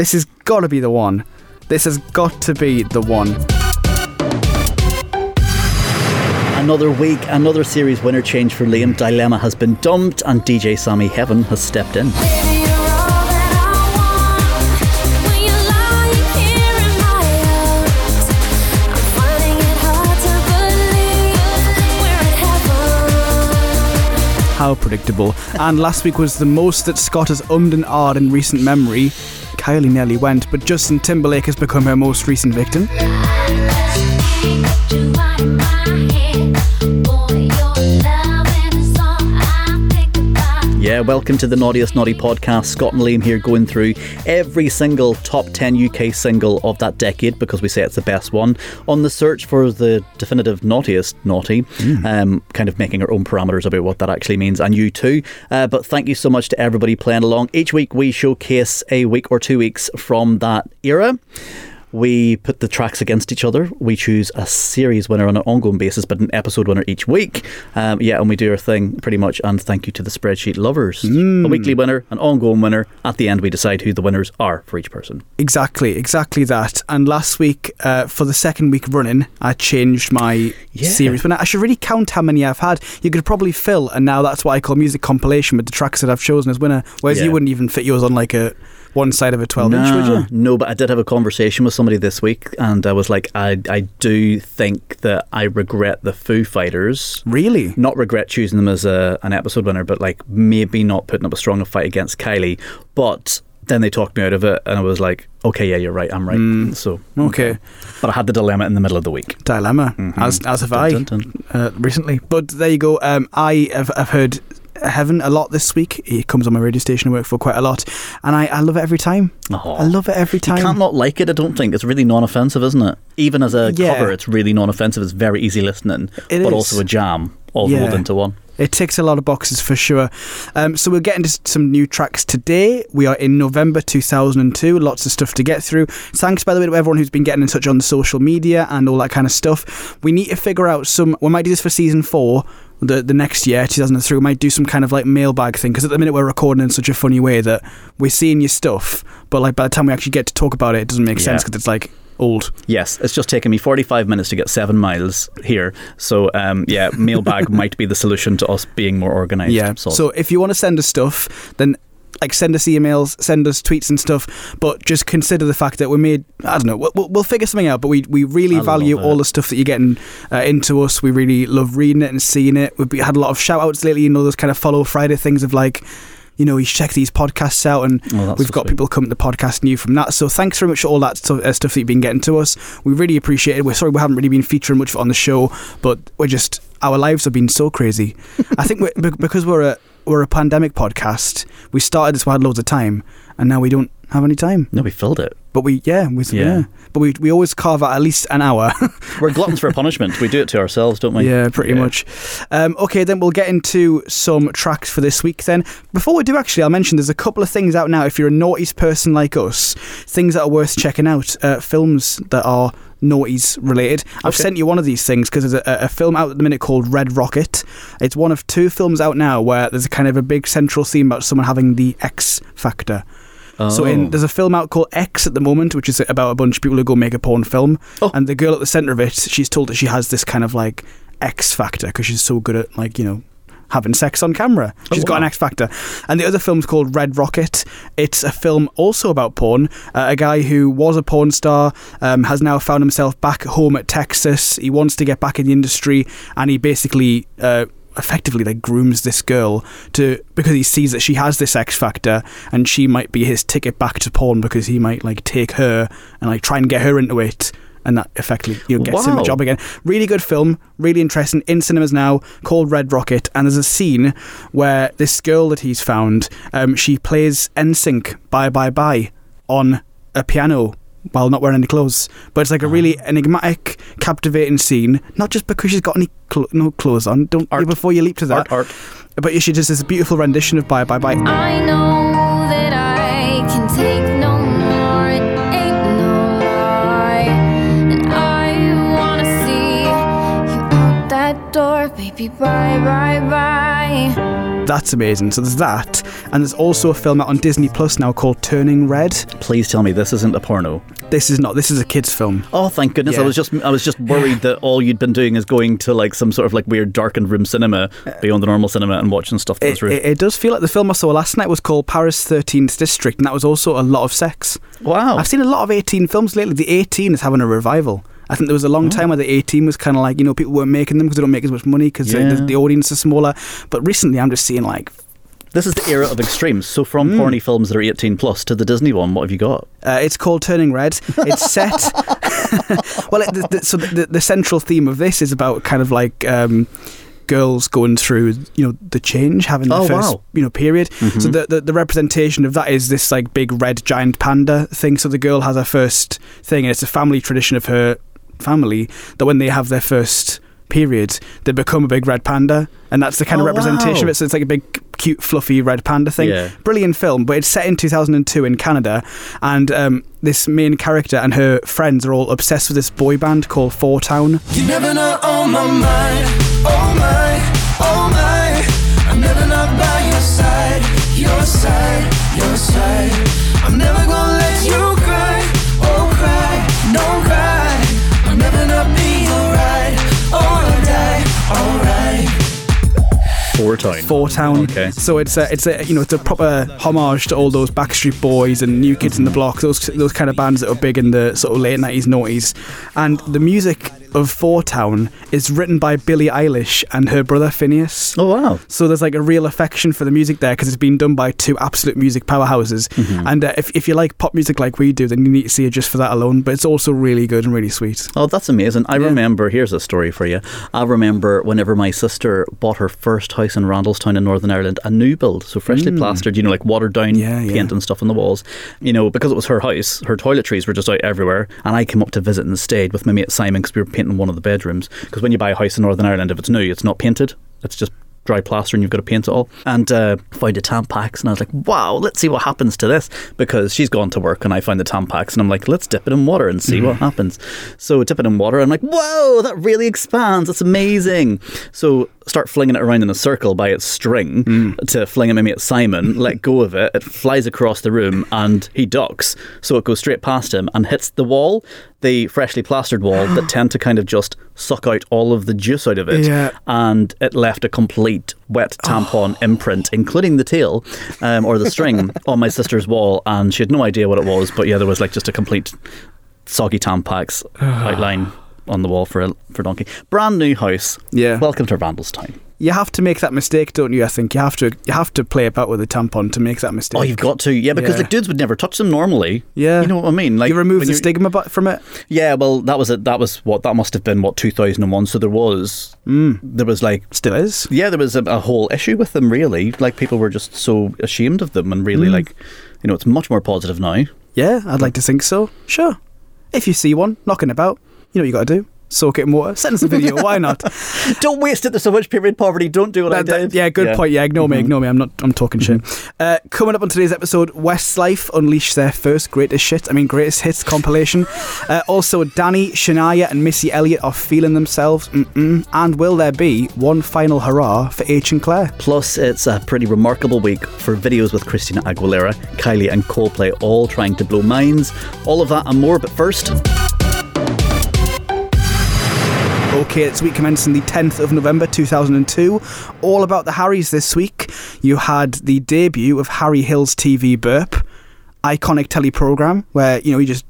This has got to be the one. This has got to be the one. Another week, another series winner change for Liam. Dilemma has been dumped, and DJ Sammy Heaven has stepped in. Baby, you're all that I want. When you're lying here in my arms, I'm finding it hard to believe we're in heaven. How predictable. and last week was the most that Scott has ummed and ahed in recent memory. Kylie nearly went, but Justin Timberlake has become her most recent victim. Yeah, welcome to the Naughtiest Naughty podcast. Scott and Liam here going through every single top 10 UK single of that decade because we say it's the best one on the search for the definitive naughtiest naughty, um, kind of making our own parameters about what that actually means, and you too. Uh, but thank you so much to everybody playing along. Each week we showcase a week or two weeks from that era. We put the tracks against each other. We choose a series winner on an ongoing basis, but an episode winner each week. Um, yeah, and we do our thing pretty much. And thank you to the spreadsheet lovers. A weekly winner, an ongoing winner. At the end, we decide who the winners are for each person. Exactly, exactly that. And last week, uh, for the second week running, I changed my Yeah. series. winner. I should really count how many I've had. You could probably fill, and now that's what I call music compilation with the tracks that I've chosen as winner. Whereas Yeah. you wouldn't even fit yours on like a one side of a 12 inch, would you? No, but I did have a conversation with somebody this week, and I was like, I, I do think that I regret the Foo Fighters. Really? Not regret choosing them as a, an episode winner, but like maybe not putting up a strong fight against Kylie. But then they talked me out of it, and I was like, okay, yeah, you're right, I'm right. So, Okay. but I had the dilemma in the middle of the week. Dilemma, as, as have I Dun, dun, dun. uh, recently. But there you go. Um, I have I've heard Heaven a lot this week. It comes on my radio station I work for quite a lot. And I, I love it every time. I love it every time. You can't not like it, I don't think. It's really non offensive, isn't it? Even as a Yeah. cover, it's really non offensive. It's very easy listening, It but is. also a jam all Yeah. rolled into one. It ticks a lot of boxes for sure. Um, so we'll get into some new tracks today. We are in November 2002. Lots of stuff to get through. Thanks, by the way, to everyone who's been getting in touch on the social media and all that kind of stuff. We need to figure out some. We might do this for season four. The, the next year, 2003, we might do some kind of like mailbag thing because at the minute we're recording in such a funny way that we're seeing your stuff, but like by the time we actually get to talk about it, it doesn't make sense because it's like old. Yes, it's just taken me 45 minutes to get seven miles here. So, um, yeah, mailbag might be the solution to us being more organised. Yeah. So if you want to send us stuff, then like send us emails, send us tweets and stuff. But just consider the fact that we made. I don't know. We'll, we'll- we'll figure something out. But we we really I value all the stuff that you're getting uh, into us. We really love reading it and seeing it. We've had a lot of shout outs lately. You know those kind of follow Friday things of like. You know, you check these podcasts out, and Oh, we've got sweet. people coming to the podcast new from that. So, thanks very much for all that stuff, uh, stuff that you've been getting to us. We really appreciate it. We're sorry we haven't really been featuring much on the show, but we're just our lives have been so crazy. I think we're, because we're a we're a pandemic podcast. We started this, we had loads of time, and now we don't have any time. no, we filled it. But we, yeah, we, yeah. Yeah. But we we always carve out at least an hour. We're gluttons for punishment. We do it to ourselves, don't we? Yeah, pretty Yeah. much. Um, okay, then we'll get into some tracks for this week. Then, before we do, actually, I'll mention there's a couple of things out now. If you're a naughties person like us, things that are worth checking out. Uh, films that are naughties related. I've Okay. sent you one of these things because there's a, a film out at the minute called Red Rocket. It's one of two films out now where there's a kind of a big central theme about someone having the X factor. So in, Oh. there's a film out called X at the moment, which is about a bunch of people who go make a porn film, Oh. and the girl at the center of it, she's told that she has this kind of like X factor because she's so good at like you know having sex on camera. She's Oh, got an. X factor. And the other film's called Red Rocket. It's a film also about porn. Uh, a guy who was a porn star um, has now found himself back home at Texas. He wants to get back in the industry, and he basically. Uh, effectively like grooms this girl to because he sees that she has this X factor and she might be his ticket back to porn because he might like take her and like try and get her into it and that effectively you know gets him a job again. Really good film, really interesting in cinemas now called Red Rocket. And there's a scene where this girl that he's found um, she plays NSYNC Bye Bye Bye on a piano while not wearing any clothes. But it's like a uh-huh. really enigmatic, captivating scene. Not just because she's got any cl- no clothes on. Don't Art. before you leap to that. Art, art. But she just this beautiful rendition of Bye Bye Bye. I know that I can take no more. It ain't no lie. And I wanna see you out that door, baby. Bye, bye, bye. That's amazing. So there's that. and there's also a film out on Disney Plus now called Turning Red. Please tell me this isn't a porno. This is not. This is a kids' film. Oh, thank goodness! I was just I was just worried that all you'd been doing is going to like some sort of like weird darkened room cinema beyond the normal cinema and watching stuff It, it, it does feel like the film I saw last night was called Paris 13th District, and that was also a lot of sex. wow. I've seen a lot of 18 films lately. The 18 is having a revival. I think there was a long time where the 18 was kind of like, you know, people weren't making them because they don't make as much money because Yeah. the, the audience is smaller. But recently I'm just seeing like, This is the era of extremes. So from Mm. porny films that are 18 plus to the Disney one, what have you got? uh, it's called Turning Red. It's set. well, it, the, the, so the, the central theme of this is about kind of like. Um, girls going through you know the change having the Oh, first wow. Mm-hmm. you know period so the, the the representation of that is this like big red giant panda thing so the girl has her first thing and it's a family tradition of her family that when they have their first period they become a big red panda and that's the kind Oh, of representation wow. of it so it's like a big cute fluffy red panda thing Yeah. brilliant film but it's set in 2002 in canada and um, this main character and her friends are all obsessed with this boy band called four town You're never not on my mind. Oh my, oh my. I'm never not by your side. Your side, your side. I'm never gonna let you Four Town. Four Town. Okay. So it's a, it's a you know it's a proper homage to all those Backstreet Boys and New Kids in the Block, those those kind of bands that were big in the sort of late nineties, noughties, and the music of Four Town is written by Billie Eilish and her brother Finneas. Oh wow. So there's like a real affection for the music there because it's been done by two absolute music powerhouses. Mm-hmm. And uh, if, if you like pop music like we do, then you need to see it just for that alone. But it's also really good and really sweet. Oh, that's amazing. I Yeah. remember, here's a story for you. I remember whenever my sister bought her first house in Randallstown in Northern Ireland, a new build, so freshly plastered, you know, like watered down Mm. Yeah, yeah. paint and stuff on the walls. You know, because it was her house, her toiletries were just out everywhere. And I came up to visit and stayed with my mate Simon because we were painting one of the bedrooms. Because when you buy a house in Northern Ireland, if it's new, it's not painted, it's just dry plaster and you've got to paint it all. And uh, found the Tampax and I was like, wow, let's see what happens to this. Because she's gone to work and I found the Tampax and I'm like, let's dip it in water and see what happens. So dip it in water. And I'm like, whoa, that really expands. That's amazing. So start flinging it around in a circle by its string to fling at my mate Simon, let go of it. It flies across the room and he ducks. So it goes straight past him and hits the wall, the freshly plastered wall that tend to kind of just suck out all of the juice out of it Yeah. and it left a complete wet tampon imprint, including the tail um, or the string, on my sister's wall, and she had no idea what it was. But yeah, there was like just a complete soggy Tampax outline on the wall for a, for Donkey. Brand new house. Yeah. Welcome to Randall's Randallstown. You have to make that mistake, don't you? I think you have to you have to play about with a tampon to make that mistake. Oh, you've got to, yeah, because Yeah. like dudes would never touch them normally. Yeah. you know what I mean. Like you remove the stigma from it. Yeah, well, that was it. That was what that must have been. What two thousand and one. So there was, Mm. there was like Still is. Yeah, there was a, a whole issue with them, really. Like, people were just so ashamed of them, and really, Mm. like, you know, it's much more positive now. Yeah, I'd like to think so. Sure. If you see one knocking about, you know what you got to do. Soak it in water. Send us a video. Why not? Don't waste it. There's so much period poverty. Don't do what I That- that- did. yeah, good point. Yeah, ignore me, Mm-hmm. ignore me. I'm not. I'm talking shit. Uh, coming up on today's episode, Westlife unleash their first greatest shit. I mean, greatest hits compilation. Uh, also, Danny, Shania, and Missy Elliott are feeling themselves. Mm-mm. And will there be one final hurrah for H and Claire? Plus, it's a pretty remarkable week for videos with Christina Aguilera, Kylie, and Coldplay all trying to blow minds. All of that and more, but first. Okay, it's week commencing the 10th of November 2002. All about the Harrys this week. You had the debut of Harry Hill's TV Burp, iconic telly program where you know he just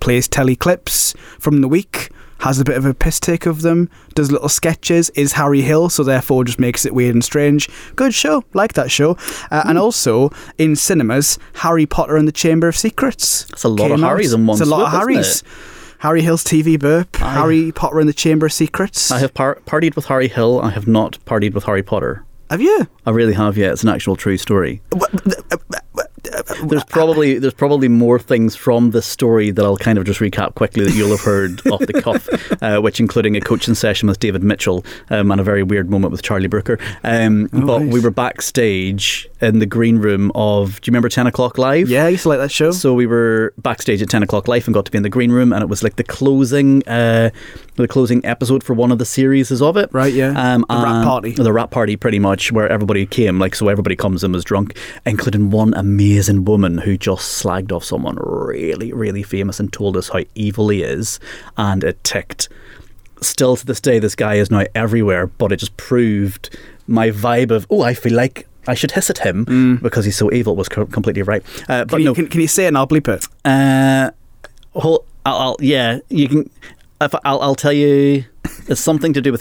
plays telly clips from the week, has a bit of a piss take of them, does little sketches. Is Harry Hill, so therefore just makes it weird and strange. Good show, like that show. Uh, And also in cinemas, Harry Potter and the Chamber of Secrets. That's a lot of. Harrys in one It's a lot of Harrys. Harry Hill's TV Burp, I- Harry Potter and the Chamber of Secrets. I have par- partied with Harry Hill. I have not partied with Harry Potter. Have you? I really have, yeah. It's an actual true story. There's probably there's probably more things from this story that I'll kind of just recap quickly that you'll have heard off the cuff, uh, which including a coaching session with David Mitchell um, and a very weird moment with Charlie Brooker. Um, but nice. we were backstage in the green room of. Do you remember Ten O'clock Live? Yeah, I used to like that show. So we were backstage at ten o'clock live and got to be in the green room, and it was like the closing, uh, the closing episode for one of the series of it. Right, yeah. Um, The rap party. The rap party, pretty much, where everybody came. Like, so everybody comes and was drunk, including one amazing woman who just slagged off someone really, really famous and told us how evil he is, and it ticked. Still to this day, this guy is now everywhere, but it just proved my vibe of oh, I feel like. I should hiss at him because he's so evil was co- completely right. Uh, but Mm. Can you, no, can, can you say it and I'll bleep it? uh, whole, I'll, I'll, yeah, you can. If I'll, I'll tell you, it's something to do with.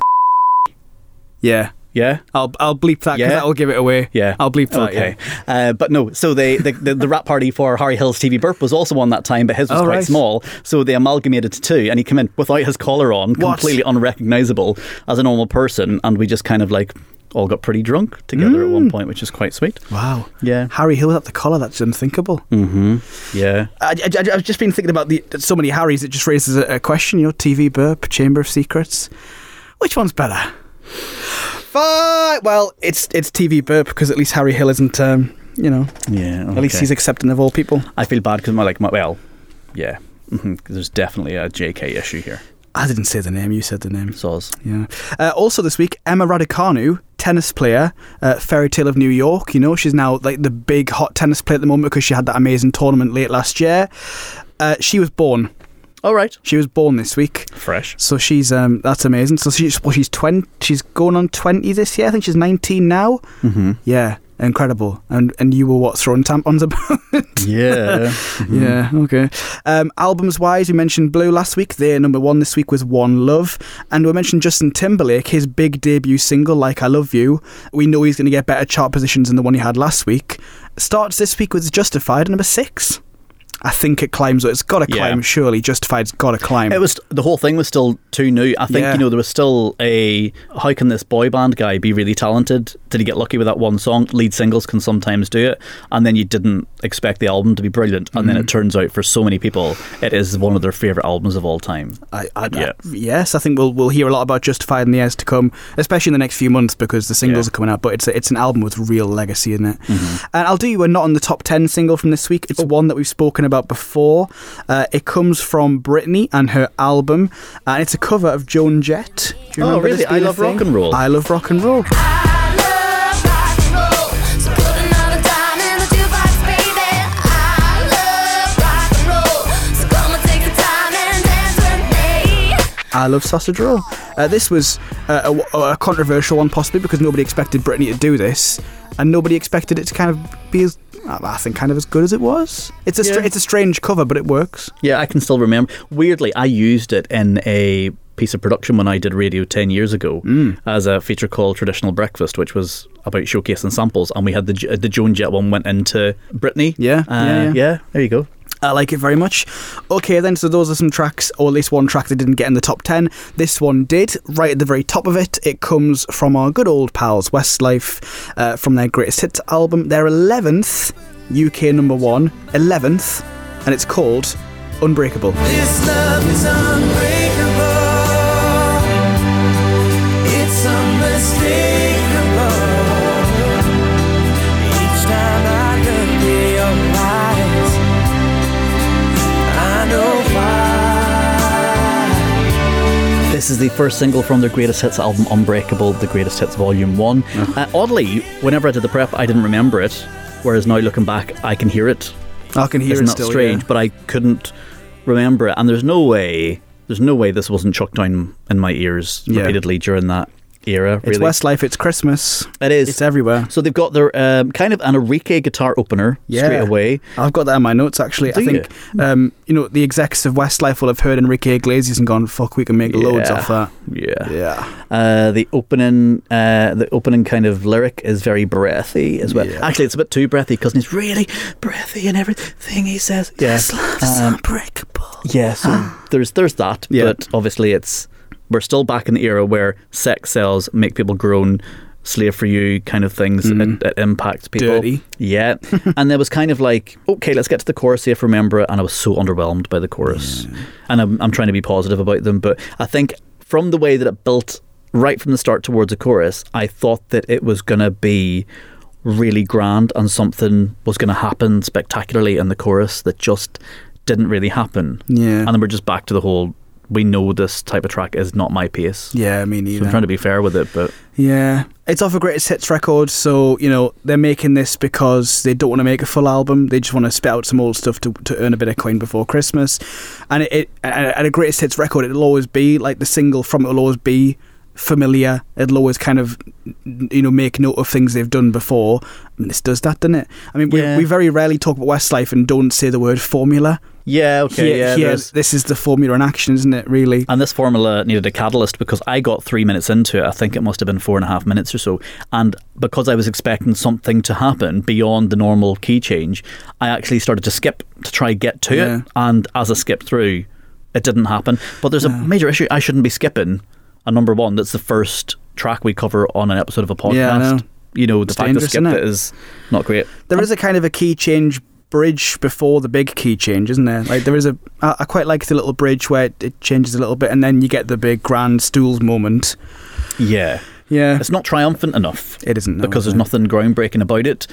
Yeah. Yeah, I'll I'll bleep that because Yeah? that'll give it away. yeah. I'll bleep that. Okay, uh, but no. So they, the, the the rap party for Harry Hill's TV burp was also on that time, but his was Oh, quite right. small. So they amalgamated two, and he came in without his collar on, What? completely unrecognizable as a normal person, and we just kind of like all got pretty drunk together at Mm. one point, which is quite sweet. Wow. Yeah. Harry Hill at the collar. That's unthinkable. Mm-hmm. Yeah. I, I, I've just been thinking about the so many Harrys. It just raises a, a question. You know, TV burp, Chamber of Secrets. Which one's better? Well, it's it's TV burp because at least Harry Hill isn't. Um, you know, Yeah. at least he's accepting of all people. I feel bad because my like my well, yeah. hmm There's definitely a JK issue here. I didn't say the name. You said the name. Soz. Yeah. Uh, also this week, Emma Raducanu, tennis player, uh, Fairy Tale of New York. You know, she's now like the big hot tennis player at the moment because she had that amazing tournament late last year. Uh, she was born. All right. She was born this week. Fresh. So she's um that's amazing. So she's well, she's twenty. She's going on twenty this year. I think she's nineteen now. Mm-hmm. Yeah, incredible. And and you were what throwing tampons about? Yeah. yeah. Okay. Um, albums wise, we mentioned Blue last week. Their number one this week was One Love, and we mentioned Justin Timberlake, his big debut single "Like I Love You." We know he's going to get better chart positions than the one he had last week. Starts this week with Justified number six. I think it climbs. It's got to Yeah. Surely, Justified's got to climb. It was the whole thing was still too new. I think Yeah. you know there was still a how can this boy band guy be really talented? Did he get lucky with that one song? Lead singles can sometimes do it, and then you didn't expect the album to be brilliant, and then Mm. it turns out for so many people it is one of their favorite albums of all time. I, I, Yeah. yes, I think we'll we'll hear a lot about Justified in the years to come, especially in the next few months because the singles Yeah. are coming out. But it's a, it's an album with real legacy in it. Mm-hmm. And I'll do you a not on the top ten single from this week. Oh. It's one that we've spoken about before. Uh, it comes from Britney and her album, and it's a cover of Joan Jett. Do you Oh, remember really? I Love? Rock and Roll. I love rock and roll. I love rock and roll. So put another dime in the jukebox, baby. I love rock and roll. So come and take the time and dance with me. I love sausage roll. Uh, this was uh, a, a controversial one, possibly because nobody expected Britney to do this, and nobody expected it to kind of be as I think kind of as good as it was. It's a str- Yeah. it's a strange cover, but it works. Yeah, I can still remember. Weirdly, I used it in a piece of production when I did radio 10 years ago Mm. as a feature called Traditional Breakfast, which was about showcasing samples. And we had the, the Joan Jett one went into Britney. Yeah, Uh, yeah, yeah. there you go. I like it very much. Okay, then, so those are some tracks, or at least one track that didn't get in the top 10. This one did, right at the very top of it. It comes from our good old pals, Westlife, uh, from their greatest hits album, their 11th UK number one, 11th, and it's called Unbreakable. This love is unbreakable. This is the first single from their greatest hits album, Unbreakable, the greatest hits volume one. Uh, oddly, whenever I did the prep, I didn't remember it. Whereas now looking back, I can hear it. I can hear Isn't it that strange? yeah. But I couldn't remember it, and there's no way, there's no way this wasn't chucked down in my ears Yeah. repeatedly during that era. It's Westlife, it's Christmas. it is. It's everywhere. so they've got their um, kind of an Enrique guitar opener Yeah. straight away. I've got that in my notes actually. Do I think um, you know the execs of Westlife will have heard Enrique Iglesias and gone, "Fuck, we can make loads Yeah. off that." Yeah. Yeah, Uh, the opening, uh, the opening kind of lyric is very breathy as well. Yeah. Actually, it's a bit too breathy because he's really breathy in everything he says. Yeah, This love's Um, unbreakable. yeah. So there's there's that, Yeah. but obviously it's we're still back in the era where sex sells, make people groan. slave for you kind of things. Mm-hmm. It, it impacts people. Dirty. Yeah. and there was kind of like, okay, let's get to the chorus, if I remember it. And I was so underwhelmed by the chorus. And I'm, I'm trying to be positive about them. But I think from the way that it built right from the start towards the chorus, I thought that it was going to be really grand and something was going to happen spectacularly in the chorus that just didn't really happen. Yeah. And then we're just back to the whole we know this type of track is not my pace. Yeah, me So neither. I'm trying to be fair with it, but Yeah, it's off a greatest hits record, so you know they're making this because they don't want to make a full album. They just want to spit out some old stuff to, to earn a bit of coin before Christmas. And it, it at at a greatest hits record, it'll always be like the single from it will always be familiar. It'll always kind of you know make note of things they've done before. I mean, this does that, doesn't it? I mean, we, Yeah. we very rarely talk about Westlife and don't say the word formula. Yeah, okay, Here- yeah. here, this is the formula in action, isn't it? Really? And this formula needed a catalyst because I got three minutes into it. I think it must have been four and a half minutes or so. And because I was expecting something to happen beyond the normal key change, I actually started to skip to try get to Yeah. it. And as I skipped through, it didn't happen. But there's a major issue. I shouldn't be skipping a number one that's the first track we cover on an episode of a podcast. Yeah, I know. You know, the It's fact to dangerous, skip it it? is not great. There is a kind of a key change bridge before the big key change, isn't there? Like there is a. I, I quite like the little bridge where it, it changes a little bit, and then you get the big grand stools moment. Yeah. Yeah, It's not triumphant enough. it isn't no, because there's nothing groundbreaking about it,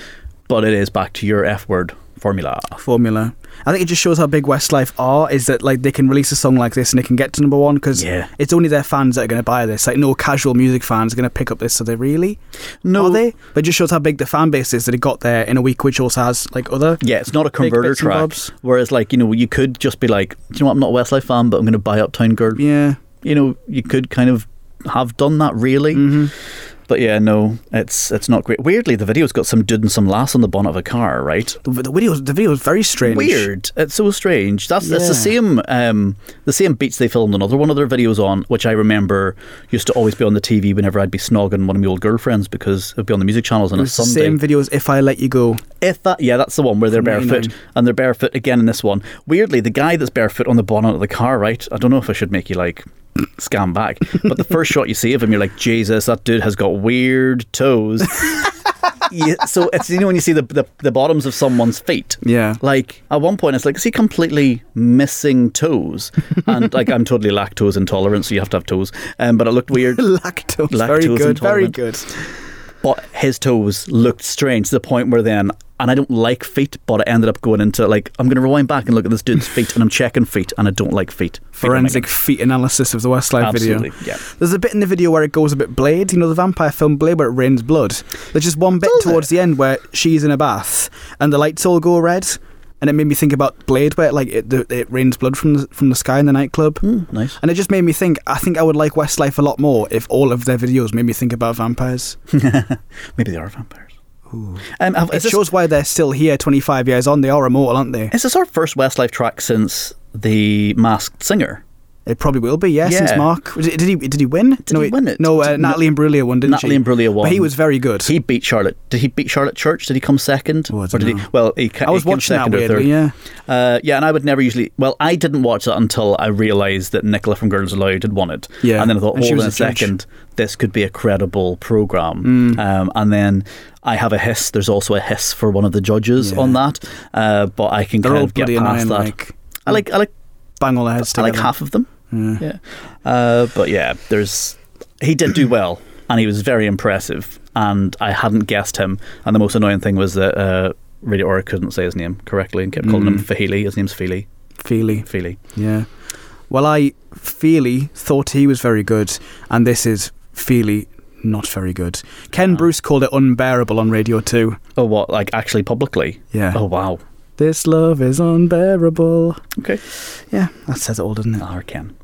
but it is back to your F word formula. formula. I think it just shows how big Westlife are. Is that like they can release a song like this and they can get to number one because Yeah. it's only their fans that are going to buy this. Like no casual music fans are going to pick up this. So they really No, are they? But it just shows how big the fan base is that it got there in a week, which also has like other. Yeah, it's not a converter track. Whereas, like, you know, you could just be like, "Do you know what? I'm not a Westlife fan, but I'm going to buy Uptown Girl. Yeah, You know, you could kind of have done that, really. Mm-hmm. But yeah, no, it's it's not great. Weirdly, the video's got some dude and some lass on the bonnet of a car, right? the, the video the video is very strange. Weird. It's so strange. That's it's the same um, the same beats they filmed another one of their videos on, which I remember used to always be on the TV whenever I'd be snogging one of my old girlfriends because it'd be on the music channels on It a Sunday. same video as If I Let You Go. If that, yeah, that's the one where they're barefoot 99. and they're barefoot again in this one. Weirdly, the guy that's barefoot on the bonnet of the car, right? I don't know if I should make you like scan back, but the first shot you see of him, you're like, Jesus, that dude has got weird toes. so it's you know when you see the, the the bottoms of someone's feet. Yeah. Like at one point, it's like, is he completely missing toes? And like, I'm totally lactose intolerant, so you have to have toes. Um, but it looked weird. Lactose. very Lactose good. Very good. But his toes looked strange to the point where then and I don't like feet, but I ended up going into like I'm going to rewind back and look at this dude's feet, and I'm checking feet, and I don't like feet. Feet Forensic feet analysis of the Westlife Absolutely, video. yeah. There's a bit in the video where it goes a bit Blade, you know, the vampire film Blade where it rains blood. There's just one bit Does towards the end where she's in a bath and the lights all go red. And it made me think about Blade, where like it, the, it rains blood from the, from the sky in the nightclub. Mm, nice. And it just made me think. I think I would like Westlife a lot more if all of their videos made me think about vampires. Maybe they are vampires. Um, have- It this, shows why they're still here 25 years on. They are immortal, aren't they? is this our first Westlife track since the Masked Singer? It probably will be. Yeah, since Mark did, did he did he win? Did he win it? No, uh, Natalie Imbruglia won, didn't Natalie she? Imbruglia won. But he was very good. He beat Charlotte. Did he beat Charlotte Church? Did he come second? Oh, I or did know. he? Well, he, I was he came watching that second or weirdly. third. Yeah. Uh, yeah, and I would never usually. Well, I didn't watch that until I realised that Nicola from Girls Aloud had won it. Yeah, and then I thought, and hold was on a a second, this could be a credible program. Mm. Um, and then I have a hiss. There's also a hiss for one of the judges Yeah. on that, uh, but I can They're kind of get past that. Like I like, I like, bang all their heads I together. like half of them. Yeah. Yeah, uh, but yeah, there's he did do well, and he was very impressive, and I hadn't guessed him. And the most annoying thing was that uh, Radio Aura couldn't say his name correctly and kept calling him Mm. Fahili. His name's Feely. Feely. Feely. Yeah. Well, I Feely thought he was very good, and this is Feely not very good. Ken Bruce called it unbearable on Radio Two. Oh, what? Like actually publicly? Yeah. Oh, wow. This love is unbearable. Okay. Yeah, that says it all, doesn't it? Ah, Ken.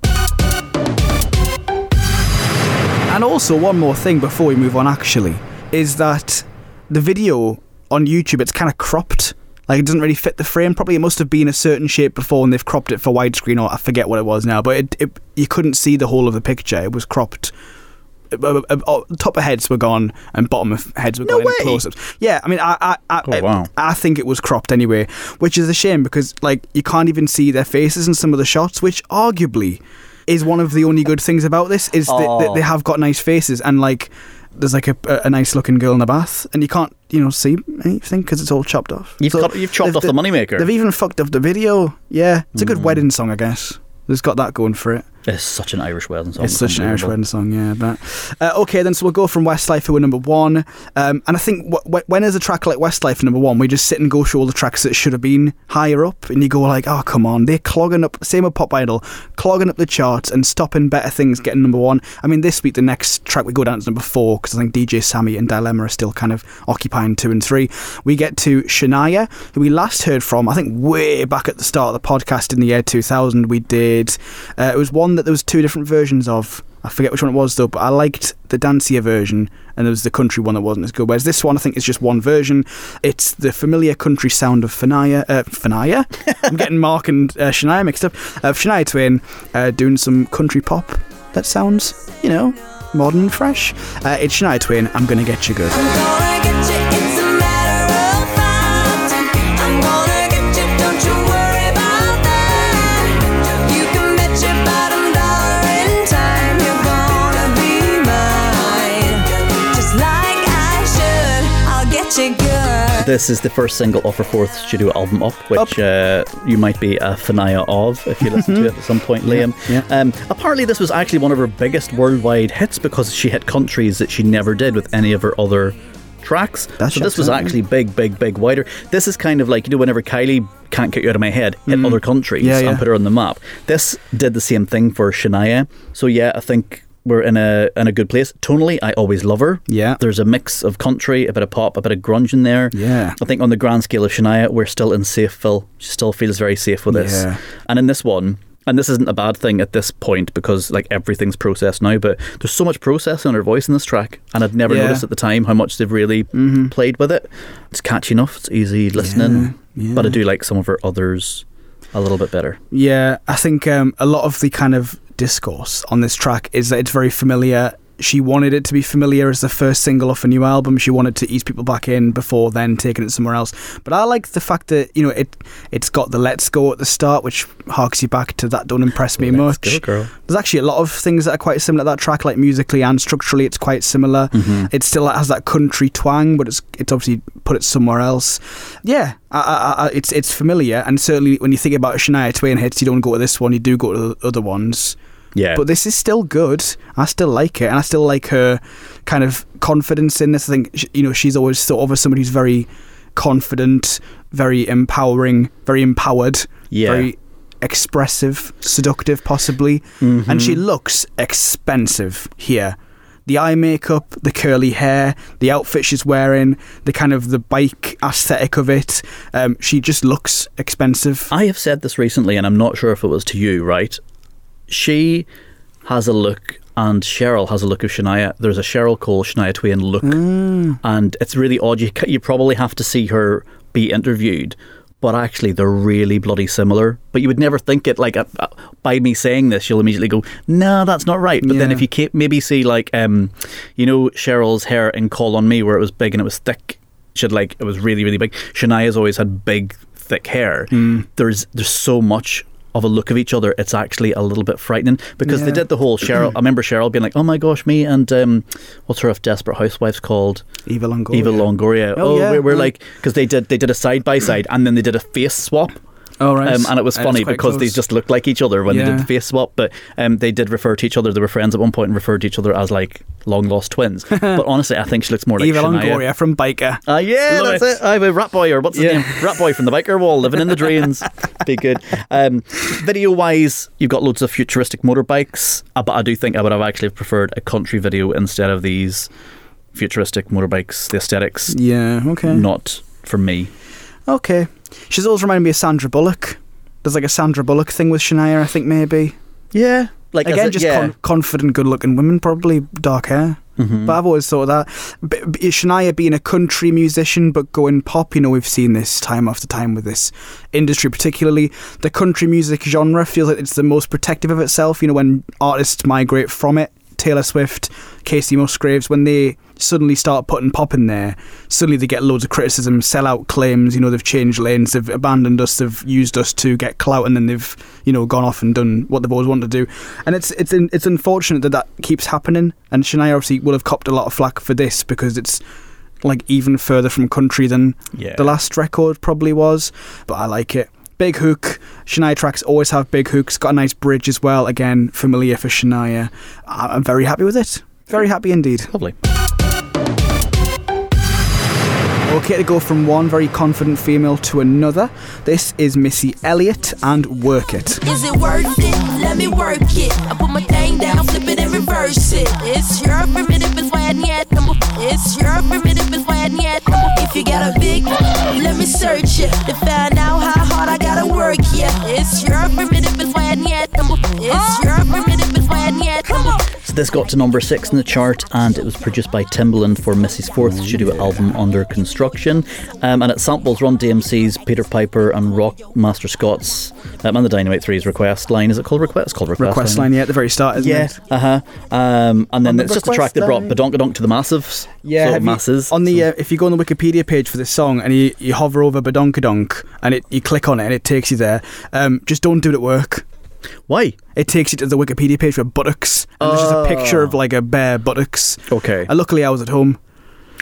And also, one more thing before we move on, actually, is that the video on YouTube, it's kind of cropped. Like, it doesn't really fit the frame properly. It must have been a certain shape before and they've cropped it for widescreen, or I forget what it was now, but it, it, you couldn't see the whole of the picture. It was cropped. Uh, uh, uh, top of heads were gone and bottom of heads were No gone way. in close-ups. Yeah, I mean, I I, I, Oh, wow. I I think it was cropped anyway, which is a shame because like you can't even see their faces in some of the shots, which arguably is one of the only good things about this is that, that Oh. they have got nice faces and like there's like a, a nice looking girl in the bath, and you can't you know see anything because it's all chopped off. You've, So you've chopped they've- off the moneymaker. They've even fucked up the video. Yeah, it's a good hmm. wedding song, I guess. It's got that going for it. It's such an Irish wedding song. It's such an Irish wedding song, yeah. But uh, okay, then so we'll go from Westlife, who were number one, um, and I think w- w- when is a track like Westlife number one, we just sit and go through all the tracks that should have been higher up, and you go like, oh come on, they're clogging up. Same with Pop Idol, clogging up the charts and stopping better things getting number one. I mean, this week the next track we go down to number four because I think DJ Sammy and Dilemma are still kind of occupying two and three. We get to Shania, who we last heard from, I think way back at the start of the podcast in the year 2000. We did. Uh, it was one that there was two different versions of. I forget which one it was though, but I liked the dancier version, and there was the country one that wasn't as good. Whereas this one, I think, is just one version. It's the familiar country sound of Fania. Uh, Fania? I'm getting Mark and uh, Shania mixed up. Of Shania Twain uh, doing some country pop that sounds, you know, modern and fresh. Uh, it's Shania Twain. I'm gonna get you good. This is the first single off her fourth studio album, Up, which uh, you might be a fanaya of if you listen to it at some point, Liam. yeah. Um, apparently, this was actually one of her biggest worldwide hits because she hit countries that she never did with any of her other tracks. That so this was out, yeah. actually big, big, big wider. This is kind of like, you know, whenever Kylie can't get you out of my head, hit other countries Mm. Yeah, and put her on the map. This did the same thing for Shania. So yeah, I think we're in a in a good place. Tonally, I always love her. Yeah. There's a mix of country, a bit of pop, a bit of grunge in there. Yeah. I think on the grand scale of Shania, we're still in Safeville. She still feels very safe with this. Yeah. And in this one, and this isn't a bad thing at this point because like everything's processed now, but there's so much process in her voice in this track, and I'd never Yeah. noticed at the time how much they've really mm-hmm. played with it. It's catchy enough. It's easy listening, yeah. but I do like some of her others a little bit better. Yeah, I think um, a lot of the kind of discourse on this track is that it's very familiar. She wanted it to be familiar as the first single off a new album. She wanted to ease people back in before then taking it somewhere else. But I like the fact that you know it it's got the "Let's Go" at the start, which harks you back to that. Don't impress me Let's much. go, girl. There's actually a lot of things that are quite similar to that track, like musically and structurally, it's quite similar. Mm-hmm. It still has that country twang, but it's it's obviously put it somewhere else. Yeah, I, I, I, it's it's familiar, and certainly when you think about Shania Twain hits, you don't go to this one, you do go to the other ones. Yeah. But this is still good. I still like it, and I still like her kind of confidence in this. I think you know she's always thought of as somebody who's very confident, very empowering, very empowered, Yeah. very expressive, seductive, possibly. And she looks expensive here. The eye makeup, the curly hair, the outfit she's wearing, the kind of the bike aesthetic of it. Um, she just looks expensive. I have said this recently, and I'm not sure if it was to you, right? She has a look, and Cheryl has a look of Shania. There's a Cheryl Cole, Shania Twain look, and it's really odd. You, you probably have to see her be interviewed, but actually they're really bloody similar. But you would never think it. Like uh, uh, by me saying this, you'll immediately go, "No, that's not right." But then if you ca- maybe see like, um, you know, Cheryl's hair in Call on Me, where it was big and it was thick. She had like it was really really big. Shania's always had big thick hair. Hmm. There's there's so much of a look of each other. It's actually a little bit frightening because they did the whole Cheryl. I remember Cheryl being like, "Oh my gosh, me and um, what's her of Desperate Housewives called?" Eva Longoria. Eva Longoria. Oh, Oh, yeah, we're, we're yeah. like because they did they did a side by side and then they did a face swap. Oh, right. Um, and it was Uh, funny because they just looked like each other when they did the face swap. But um, they did refer to each other. They were friends at one point and referred to each other as like long lost twins. but honestly, I think she looks more like Eva Shania. Longoria from Biker. Ah, yeah, Love that's it. I'm a rat boy, or what's his Yeah. name? Rat boy from the biker wall, living in the drains. Be good. Um, video wise, you've got loads of futuristic motorbikes, uh, but I do think I would have actually preferred a country video instead of these futuristic motorbikes. The aesthetics, Yeah, okay. not for me. Okay. She's always reminded me of Sandra Bullock. There's like a Sandra Bullock thing with Shania, I think, maybe. Yeah, like Again, it- just yeah. con- confident, good looking women, probably dark hair. Mm-hmm. But I've always thought that. B- b- Shania being a country musician but going pop, you know, we've seen this time after time with this industry, particularly. The country music genre feels like it's the most protective of itself, you know, when artists migrate from it. Taylor Swift, Kacey Musgraves, when they suddenly start putting pop in there, suddenly they get loads of criticism, sell out claims. You know, they've changed lanes, they've abandoned us, they've used us to get clout, and then they've you know gone off and done what they've always wanted to do. And it's it's it's unfortunate that that keeps happening. And Shania obviously will have copped a lot of flack for this because it's like even further from country than Yeah. the last record probably was. But I like it. Big hook. Shania tracks always have big hooks. Got a nice bridge as well. Again, familiar for Shania. I'm very happy with it. Very happy indeed. Lovely. Okay, to go from one very confident female to another. This is Missy Elliott and Work It. Is it worth it? Let me work it. I put my thing down, flip it and reverse it. It's your primitive, it's. It's your primitive, it's. If you got a big, let me search it to find out how hard I gotta work. It's your primitive, it's. It's your primitive, it's why I need number. So this got to number six in the chart, and it was produced by Timbaland for Missy's fourth studio album under construction. Um, and it samples Run DMC's Peter Piper and Rock Master Scott's um, and the Dynamic Three's request line. Is it called request? It's called request, Request line, yeah, at the very start, isn't Yeah, it? uh huh. Um, and then the it's just a track request that brought line. Badonkadonk to the massives. Yeah, so have you- masses. on the So- uh, if you go on the Wikipedia page for this song and you, you hover over Badonkadonk and it you click on it and it takes you there, um, just don't do it at work. Why? It takes you to the Wikipedia page for buttocks. And there's just a picture of like a bear buttocks. Okay, And luckily, I was at home.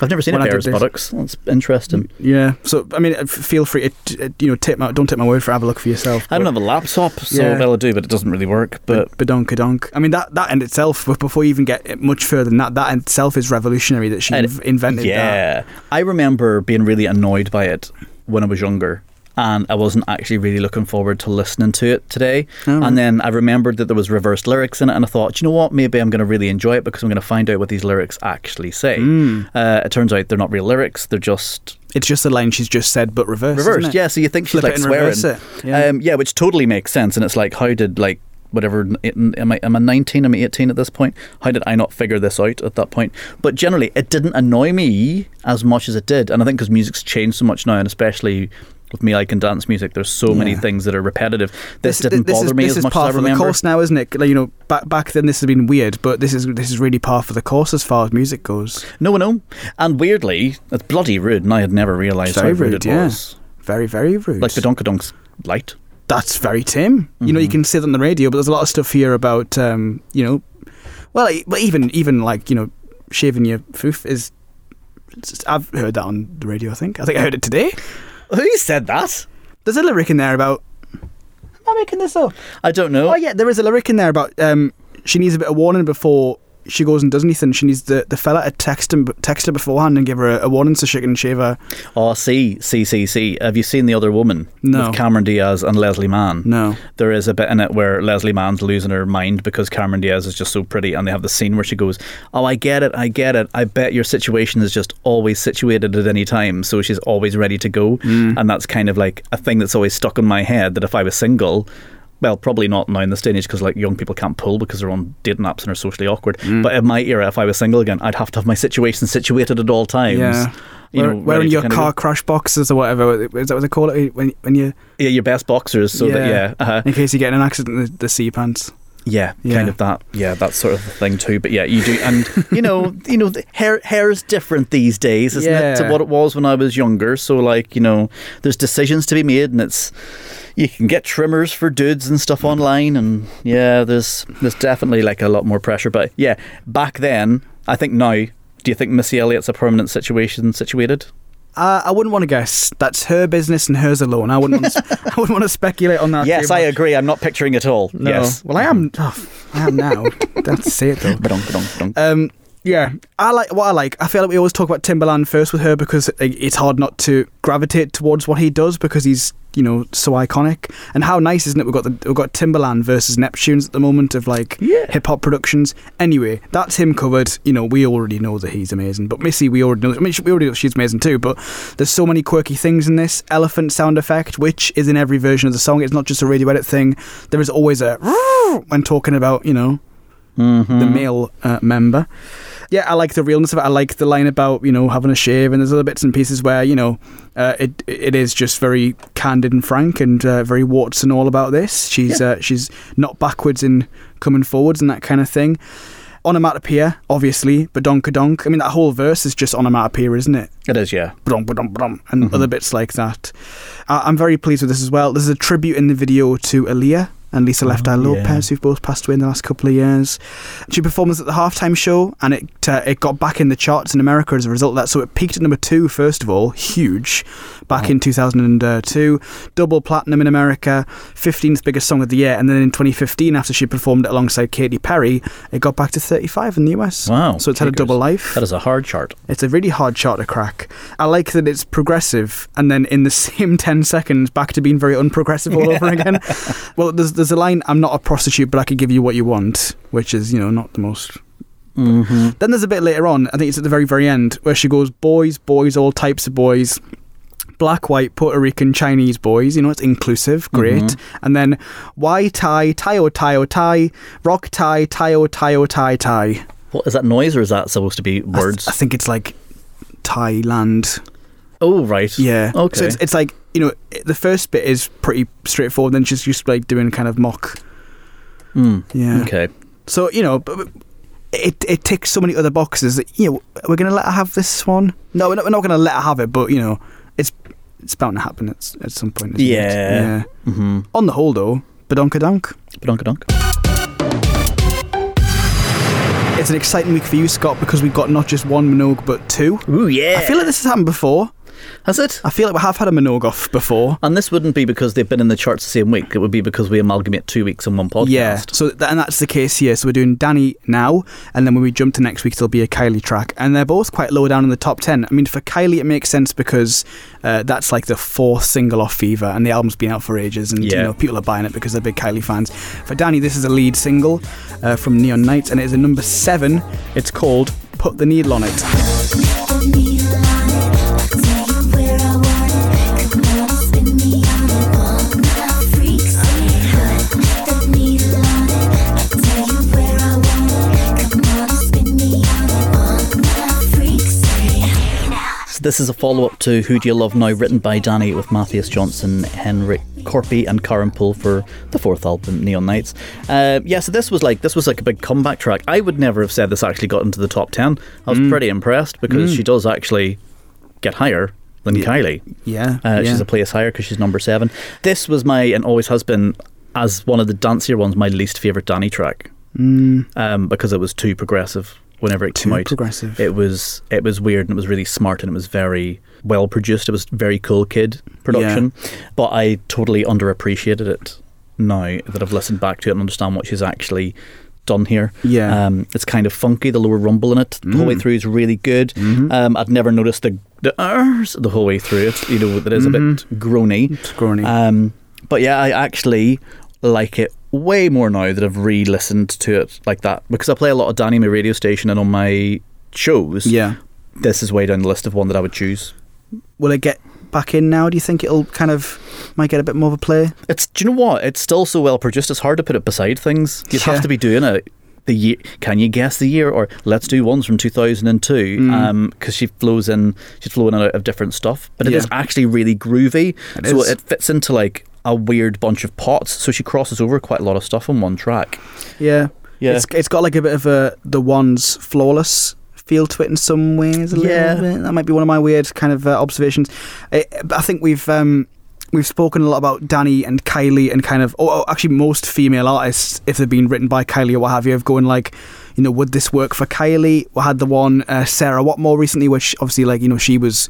I've never seen when a I did bear's this- buttocks. That's interesting. Yeah. So I mean, uh, f- feel free to uh, you know take my don't take my word for it, have a look for yourself. I don't have a laptop, so Yeah. I do, but it doesn't really work. But Badonkadonk. I mean that that in itself, but before you even get much further than that, that in itself is revolutionary that she And- inv- invented that. yeah, I remember being really annoyed by it when I was younger. And I wasn't actually really looking forward to listening to it today. Oh, and then I remembered that there was reversed lyrics in it, and I thought, you know what? Maybe I'm going to really enjoy it because I'm going to find out what these lyrics actually say. Hmm. Uh, it turns out they're not real lyrics; they're just It's just the line she's just said, but reversed. reversed. Yeah, so you think she's like swearing. Yeah. Um, yeah, which totally makes sense. And it's like, how did like whatever? Am I am I nineteen? Am I eighteen at this point? How did I not figure this out at that point? But generally, it didn't annoy me as much as it did, and I think because music's changed so much now, and especially. With me I can dance music, there's so many things that are repetitive. This, This, didn't this bother is, me this as is much as I for the course now, isn't it? Like you know, back back then this has been weird, but this is this is really par for the course as far as music goes. No, no, and weirdly, it's bloody rude, and I had never realised Very how rude, rude, it yeah. was. Very very rude. Like the Donkadunk's light. That's very Tim. You know, you Mm-hmm. can say that on the radio, but there's a lot of stuff here about um, you know, well, but even even like you know, shaving your foof is. I've heard that on the radio. I think. I think I heard it today. Who said that? There's a lyric in there about. Am I making this up? I don't know. Oh yeah, there is a lyric in there about um, she needs a bit of warning before she goes and does anything. She needs the, the fella to text him text her beforehand and give her a, a warning so she can shave her. Oh, see, see, see, see. Have you seen The Other Woman? No. With Cameron Diaz and Leslie Mann. No. There is a bit in it where Leslie Mann's losing her mind because Cameron Diaz is just so pretty, and they have the scene where she goes, "Oh, I get it, I get it. I bet your situation is just always situated at any time, so she's always ready to go." Mm. And that's kind of like a thing that's always stuck in my head that if I was single. Well, probably not now in this day and age because like young people can't pull because they're on dating apps and are socially awkward. Mm. But in my era, if I was single again, I'd have to have my situation situated at all times. Yeah. You Wear- know, wearing your car crash boxes or whatever. Is that what they call it when when you Yeah, your best boxers, so that yeah, uh, in case you get in an accident, the, the sea pants. yeah, Yeah. kind of that. Yeah, that sort of thing too. But yeah, you do, and you know, you know, the hair is different these days, isn't it, to what it was when I was younger? So like, you know, there's decisions to be made, and it's you can get trimmers for dudes and stuff online, and yeah, there's there's definitely like a lot more pressure. But yeah, back then, I think now. Do you think Missy Elliott's a permanent situation situated? Uh, I wouldn't want to guess. That's her business and hers alone. I wouldn't. Want to, I wouldn't want to speculate on that. yes, I much. agree. I'm not picturing it all. No. Yes. Well, I am. Oh, I am now. Don't say it though. Um, yeah, I like what I like. I feel like we always talk about Timbaland first with her because it's hard not to gravitate towards what he does because he's you know so iconic. And how nice isn't it? We've got the, we've got Timbaland versus Neptunes at the moment of like Yeah. hip hop productions. Anyway, that's him covered. You know, we already know that he's amazing. But Missy, we already know. I mean, we already know she's amazing too. But there's so many quirky things in this elephant sound effect, which is in every version of the song. It's not just a radio edit thing. There is always a when talking about you know the male uh, member. Yeah, I like the realness of it. I like the line about you know having a shave, and there's other bits and pieces where you know uh, it it is just very candid and frank and uh, very and all about this. She's uh, she's not backwards in coming forwards and that kind of thing. Onomatopoeia, obviously, badonkadonk. I mean, that whole verse is just onomatopoeia, isn't it? It is, yeah. Badonk, badonk, badonk, and other bits like that. I- I'm very pleased with this as well. There's a tribute in the video to Aaliyah and Lisa Left Eye Oh, mm, yeah. Lopez, who've both passed away in the last couple of years. She performed at the halftime show, and it uh, it got back in the charts in America as a result of that. So it peaked at number two, first of all, huge, back mm. in 2002. Uh, double platinum in America, 15th biggest song of the year, and then in 2015, after she performed it alongside Katy Perry, it got back to 35 in the US. Wow. So it's had a double life. That is a hard chart. It's a really hard chart to crack. I like that it's progressive, and then in the same 10 seconds, back to being very unprogressive all over again. Well, there's, there's a line, I'm not a prostitute, but I can give you what you want, which is, you know, not the most. Mm-hmm. Then there's a bit later on, I think it's at the very, very end, where she goes, boys, boys, all types of boys. Black, white, Puerto Rican, Chinese boys, you know, it's inclusive, great. And then, why tie, tie, oh, tie, oh, tie, rock tie, tie, oh, tie, oh, tie, tie. What is that noise, or is that supposed to be I th- words? I think it's like Thailand. Oh, right. Yeah. Okay. So it's, it's like you know the first bit is pretty straightforward. Then she's just like doing kind of mock. Mm. Yeah. Okay. So you know, but, it it ticks so many other boxes. That, you know, we're gonna let her have this one. No, we're not, we're not gonna let her have it. But you know, it's it's bound to happen at, at some point. isn't it? Yeah. Yeah. Mm-hmm. On the whole, though, badonkadonk. Badonkadonk. It's an exciting week for you, Scott, because we've got not just one Minogue but two. Ooh, yeah. I feel like this has happened before. Has it? I feel like we have had a Minogue off before. And this wouldn't be because they've been in the charts the same week. It would be because we amalgamate two weeks in one podcast. Yeah, so th- and that's the case here. So we're doing Dannii now, and then when we jump to next week, it'll be a Kylie track, and they're both quite low down in the top ten. I mean, for Kylie, it makes sense because uh, that's like the fourth single off Fever, and the album's been out for ages, and you know people are buying it because they're big Kylie fans. For Dannii, this is a lead single uh, from Neon Nights, and it is a number seven. It's called "Put the Needle on It." This is a follow up to Who Do You Love Now, written by Dannii with Matthias Johnson, Henrik Korpi, and Karen Poole for the fourth album, Neon Nights. Uh, yeah, so this was like this was like a big comeback track. I would never have said this actually got into the top ten. I was pretty impressed because she does actually get higher than Kylie. Yeah, Uh, yeah. She's a place higher because she's number seven. This was my and always has been as one of the dancier ones my least favorite Dannii track um, because it was too progressive whenever it came out. progressive. It was it was weird and it was really smart and it was very well produced. It was very cool kid production, but I totally underappreciated it now that I've listened back to it and understand what she's actually done here. Yeah. Mm. um, it's kind of funky. The lower rumble in it the whole way through is really good. Mm-hmm. Um, I'd never noticed the the the whole way through it. You know that is a bit groany. Mm-hmm. It's groany. Um, but yeah, I actually like it way more now that I've re-listened to it like that because I play a lot of Dannii my radio station and on my shows. yeah. this is way down the list of one that I would choose. Will it get back in now? Do you think it'll kind of might get a bit more of a play? It's do you know what? It's still so well produced. It's hard to put it beside things. You'd Yeah. have to be doing it. The year, can you guess the year? Or let's do ones from 2002 Mm. because she flows in, she's flowing out of different stuff. But it is Yeah. actually really groovy. It so is. it fits into like a weird bunch of pots. So she crosses over quite a lot of stuff on one track. Yeah. Yeah. It's it's got like a bit of a the one's flawless feel to it in some ways. A Yeah. little bit. That might be one of my weird kind of uh, observations. I, I think we've um, we've spoken a lot about Dannii and Kylie and kind of oh, oh, actually most female artists if they've been written by Kylie or what have you of going like you know would this work for Kylie? We had the one uh, Sarah Whatmore recently, which obviously like you know she was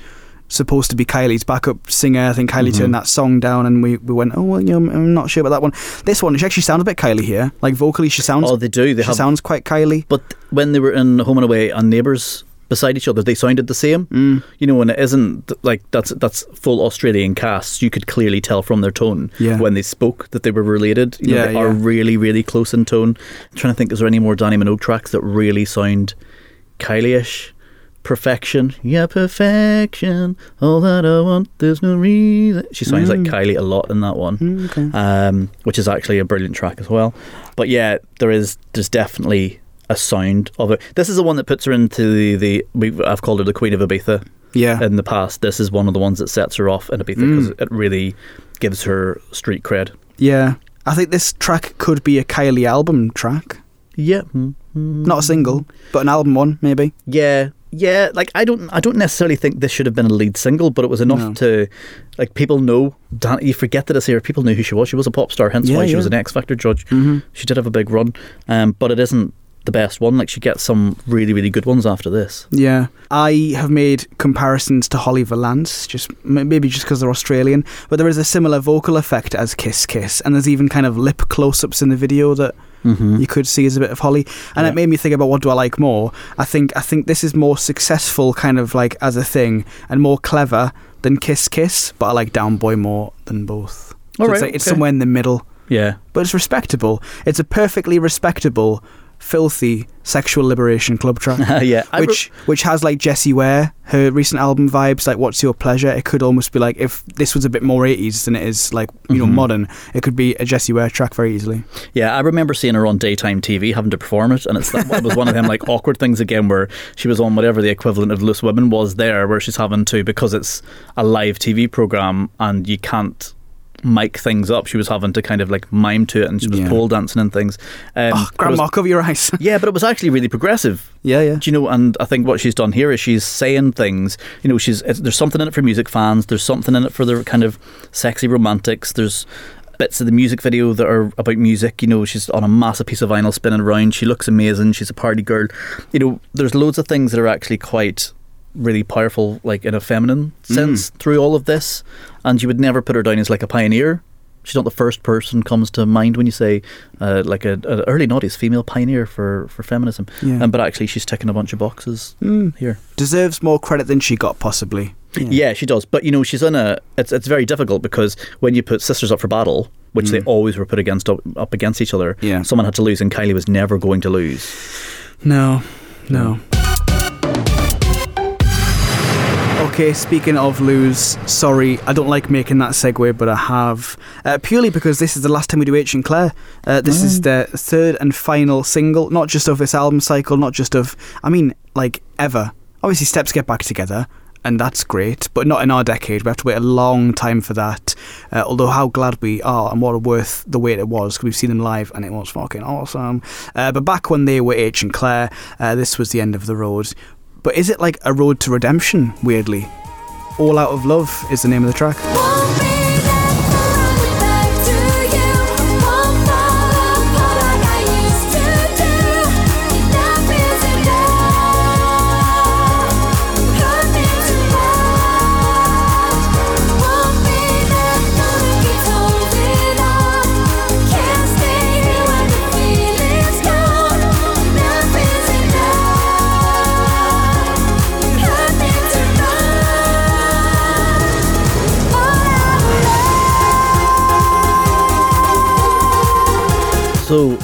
supposed to be Kylie's backup singer. I think Kylie Mm-hmm. turned that song down, and we, we went, oh well, you know, I'm not sure about that one. This one, she actually sounds a bit Kylie here. Like vocally, she sounds. Oh, they do. They she have sounds quite Kylie. But when they were in Home and Away and Neighbours beside each other, they sounded the same. Mm. You know, and it isn't like that's that's full Australian casts. You could clearly tell from their tone Yeah. when they spoke that they were related. You know, Yeah, they are really, really close in tone. I'm trying to think, is there any more Dannii Minogue tracks that really sound Kylie-ish? Perfection, yeah, perfection. All that I want, there's no reason. She sounds like Kylie a lot in that one Mm, okay. um, which is actually a brilliant track as well. But yeah, there is there's definitely a sound of it. This is the one that puts her into the, the I've called her the Queen of Ibiza Yeah. in the past. This is one of the ones that sets her off in Ibiza because it really gives her street cred. yeah. I think this track could be a Kylie album track. Yeah, mm. Not a single, but an album one, maybe. Yeah, yeah. Like I don't, I don't necessarily think this should have been a lead single, but it was enough No. to, like, people know. Dan- You forget that it's here. People knew who she was. She was a pop star, hence Yeah, why she was an X Factor judge. Mm-hmm. She did have a big run, um, but it isn't the best one. Like she gets some really, really good ones after this. Yeah, I have made comparisons to Holly Valance, just maybe just because they're Australian, but there is a similar vocal effect as Kiss Kiss, and there's even kind of lip close-ups in the video that Mm-hmm. you could see as a bit of Holly, and Yeah. it made me think about what do I like more. I think I think this is more successful, kind of like as a thing, and more clever than Kiss Kiss, but I like Down Boy more than both. So All it's, right, like, it's somewhere in the middle, Yeah. but it's respectable. It's a perfectly respectable, filthy sexual liberation club track yeah. I re- which which has like Jessie Ware, her recent album vibes. Like, what's your pleasure? It could almost be like if this was a bit more eighties than it is like you know Mhm. modern. It could be a Jessie Ware track very easily. Yeah, I remember seeing her on daytime TV having to perform it, and it's that, it was one of them like awkward things again where she was on whatever the equivalent of Loose Women was there, where she's having to because it's a live TV program and you can't mic things up. She was having to kind of like mime to it, and she was Yeah. pole dancing and things. Um, oh, it was- cover your eyes. yeah, but it was actually really progressive. yeah, yeah. Do you know? And I think what she's done here is she's saying things. You know, she's it's, there's something in it for music fans. There's something in it for the kind of sexy romantics. There's bits of the music video that are about music. You know, she's on a massive piece of vinyl spinning around. She looks amazing. She's a party girl. You know, there's loads of things that are actually quite really powerful, like in a feminine sense, through all of this. And you would never put her down as like a pioneer. She's not the first person comes to mind when you say uh, like a, a early noughties female pioneer for, for feminism. Yeah. Um, but actually, she's ticking a bunch of boxes Mm. here. Deserves more credit than she got, possibly. Yeah. she does. But you know, she's in a. It's it's very difficult because when you put sisters up for battle, which they always were put against up, up against each other, Mm. Yeah. someone had to lose, and Kylie was never going to lose. No, no. Okay, speaking of lose, sorry, I don't like making that segue, but I have. Uh, purely because this is the last time we do H and Claire. Uh, this is the third and final single, not just of this album cycle, not just of, I mean, like, ever. Obviously, Steps get back together, and that's great, but not in our decade. We have to wait a long time for that. Uh, although, how glad we are and what a worth the wait it was, because we've seen them live and it was fucking awesome. Uh, but back when they were H and Claire, uh, this was the end of the road. But is it like a road to redemption, weirdly? All Out of Love is the name of the track. So,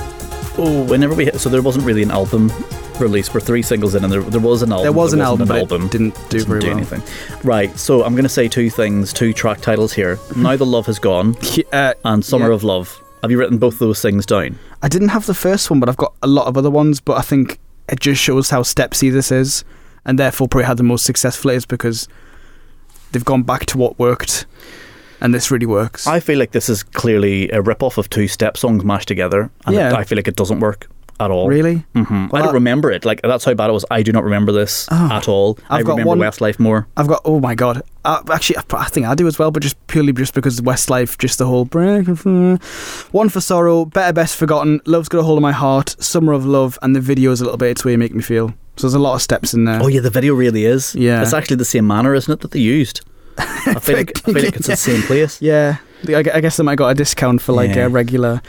oh, whenever we hit, so there wasn't really an album release. We're three singles in, and there, there was an album. There was an album, but it didn't do Didn't very do well. anything. Right. So I'm going to say two things, two track titles here. now the love has gone, Uh, and Summer yeah. of Love. Have you written both those things down? I didn't have the first one, but I've got a lot of other ones. But I think it just shows how stepsy this is, and therefore probably had the most successful it is because they've gone back to what worked, and this really works. I feel like this is clearly a rip-off of two step songs mashed together, and it- Yeah. I feel like it doesn't work at all. really? hmm Well, I don't I- remember it. Like that's how bad it was. I do not remember this Oh. at all. i I've got remember one- Westlife more. I've got oh my god. Uh, actually, I I think I do as well, but just purely just because Westlife, just the whole break. uh, One for sorrow, better best forgotten. Love's got a hold of my heart. Summer of love, and the video is a little bit. It's where you make me feel. So there's a lot of steps in there. Oh yeah, the video really is. Yeah. it's actually the same manor, isn't it, that they used? I feel like I feel like it's the same place. Yeah, I gu- I guess they might got a discount for like Yeah. a regular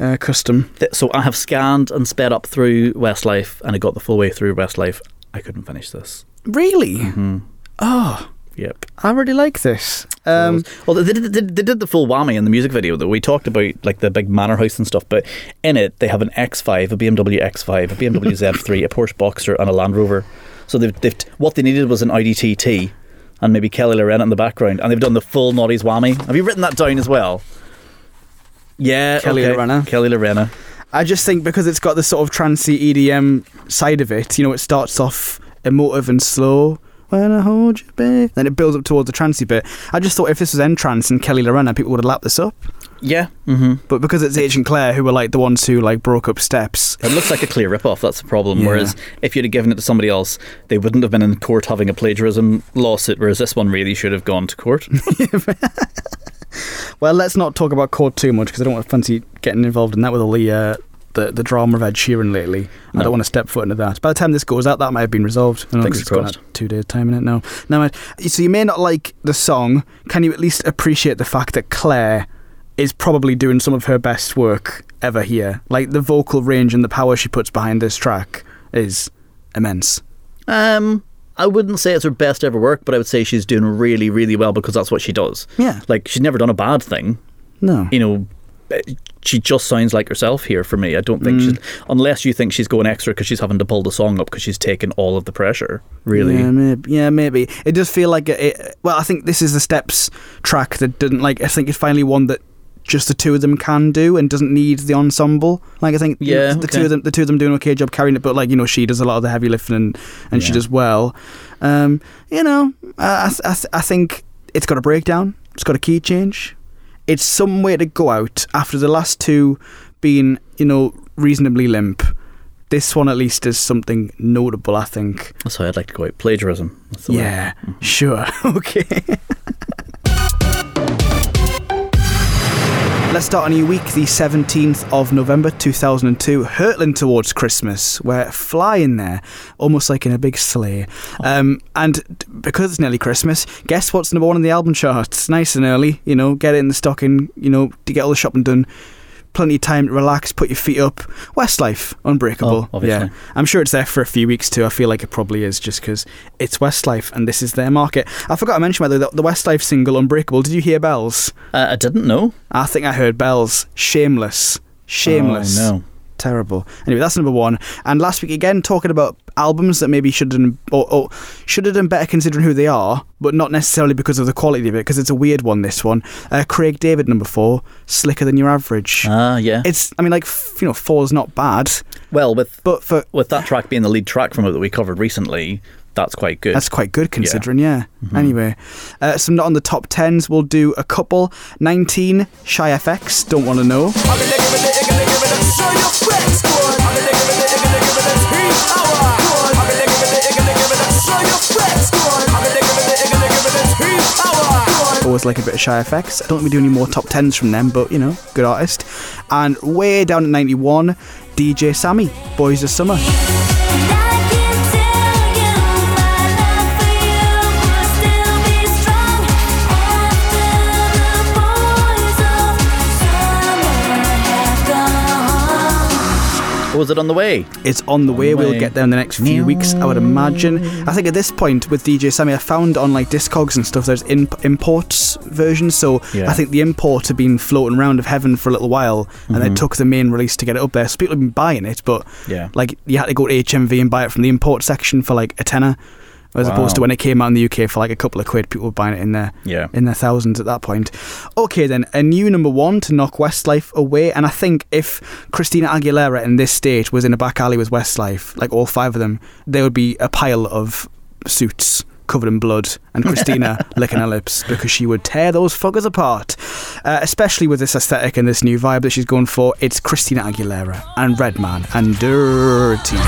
uh, custom. So I have scanned and sped up through Westlife, and I got the full way through Westlife. I couldn't finish this. Really? hmm Oh, Yep. I really like this. Um, well, they did, they, they did the full whammy in the music video, though. We talked about like the big manor house and stuff, but in it they have an X5, a BMW X5, a BMW Z3, a Porsche Boxster, and a Land Rover. So they've, they've what they needed was an Audi TT and maybe Kelly Llorenna in the background, and they've done the full Naughties whammy. Have you written that down as well? Yeah, Kelly okay. Llorenna. Kelly Llorenna. I just think because it's got the sort of trancey EDM side of it, you know, it starts off emotive and slow. When I hold you, babe. Then it builds up towards the trancey bit. I just thought if this was N-Trance and Kelly Llorenna, people would have lapped this up. Yeah. hmm But because it's H and Claire who were like the ones who like broke up Steps, It looks like a clear rip-off. That's the problem. Yeah. Whereas if you'd have given it to somebody else, they wouldn't have been in court having a plagiarism lawsuit. Whereas this one really should have gone to court. Well, let's not talk about court too much because I don't want to fancy getting involved in that with all the uh, the, the drama of Ed Sheeran lately. I don't want to step foot into that. By the time this goes out, that might have been resolved. I don't Fingers it's got two days time in it now. Now, mate, so you may not like the song. Can you at least appreciate the fact that Claire is probably doing some of her best work ever here? Like the vocal range and the power she puts behind this track is immense. Um, I wouldn't say it's her best ever work, but I would say she's doing really, really well because that's what she does. Yeah. Like she's never done a bad thing. No. You know, eh, she just sounds like herself here for me. I don't think she's unless you think she's going extra because she's having to pull the song up because she's taken all of the pressure. Really. Yeah, maybe. Yeah, maybe. It does feel like it, it. Well, I think this is the Steps track that didn't like. I think it's finally one that just the two of them can do and doesn't need the ensemble. Like I think Yeah, the two of them, the two of them do an okay job carrying it. But like you know, she does a lot of the heavy lifting and, and she does well. Um, you know, I, I, I think it's got a breakdown. It's got a key change. It's some way to go out after the last two being you know reasonably limp. This one at least is something notable. I think. That's how I'd like to go out. Plagiarism. The way. Yeah, sure. okay. Let's start a new week, the 17th of November 2002, hurtling towards Christmas. We're flying there, almost like in a big sleigh. Um, and because it's nearly Christmas, guess what's number one on the album charts? Nice and early, you know, get it in the stocking, you know, to get all the shopping done. Plenty of time to relax, put your feet up. Westlife, Unbreakable. Oh. Yeah. I'm sure it's there for a few weeks too. I feel like it probably is just because it's Westlife and this is their market. I forgot to mention, by the way, the the Westlife single Unbreakable. Did you hear Bells? Uh, I didn't know. I think I heard Bells. Shameless. Shameless. Oh, no. Terrible. Anyway, that's number one. And last week again, talking about albums that maybe should have done, or, or should have done better considering who they are, but not necessarily because of the quality of it, because it's a weird one. This one, uh, Craig David, number four, slicker than your average. Ah, yeah. it's, I mean, like f- you know, four is not bad, well, with but for with that track being the lead track from it that we covered recently, that's quite good. That's quite good considering, yeah. Anyway, uh, some not on the top tens. We'll do a couple. 19, Shy FX, don't want to know. Always like a bit of Shy FX. I don't think we do any more top tens from them, but you know, good artist. And way down at 91, DJ Sammy, Boys of Summer. Was it on the way? It's on the way. the We'll way. get there in the next few weeks, I would imagine. I think at this point with DJ Sammy, I found on like Discogs and stuff, there's in- imports versions. So Yeah. I think the import had been floating around of heaven for a little while, and Mm-hmm. they took the main release to get it up there. So people have been buying it, but Yeah. like you had to go to HMV and buy it from the import section for like a tenner. As Wow. opposed to when it came out in the UK for like a couple of quid, people were buying it in there Yeah. in their thousands at that point. Okay, then a new number one to knock Westlife away, and I think if Christina Aguilera in this state was in a back alley with Westlife, like all five of them, there would be a pile of suits covered in blood, and Christina licking her lips because she would tear those fuckers apart. Uh, especially with this aesthetic and this new vibe that she's going for, it's Christina Aguilera and Redman and Dirrty.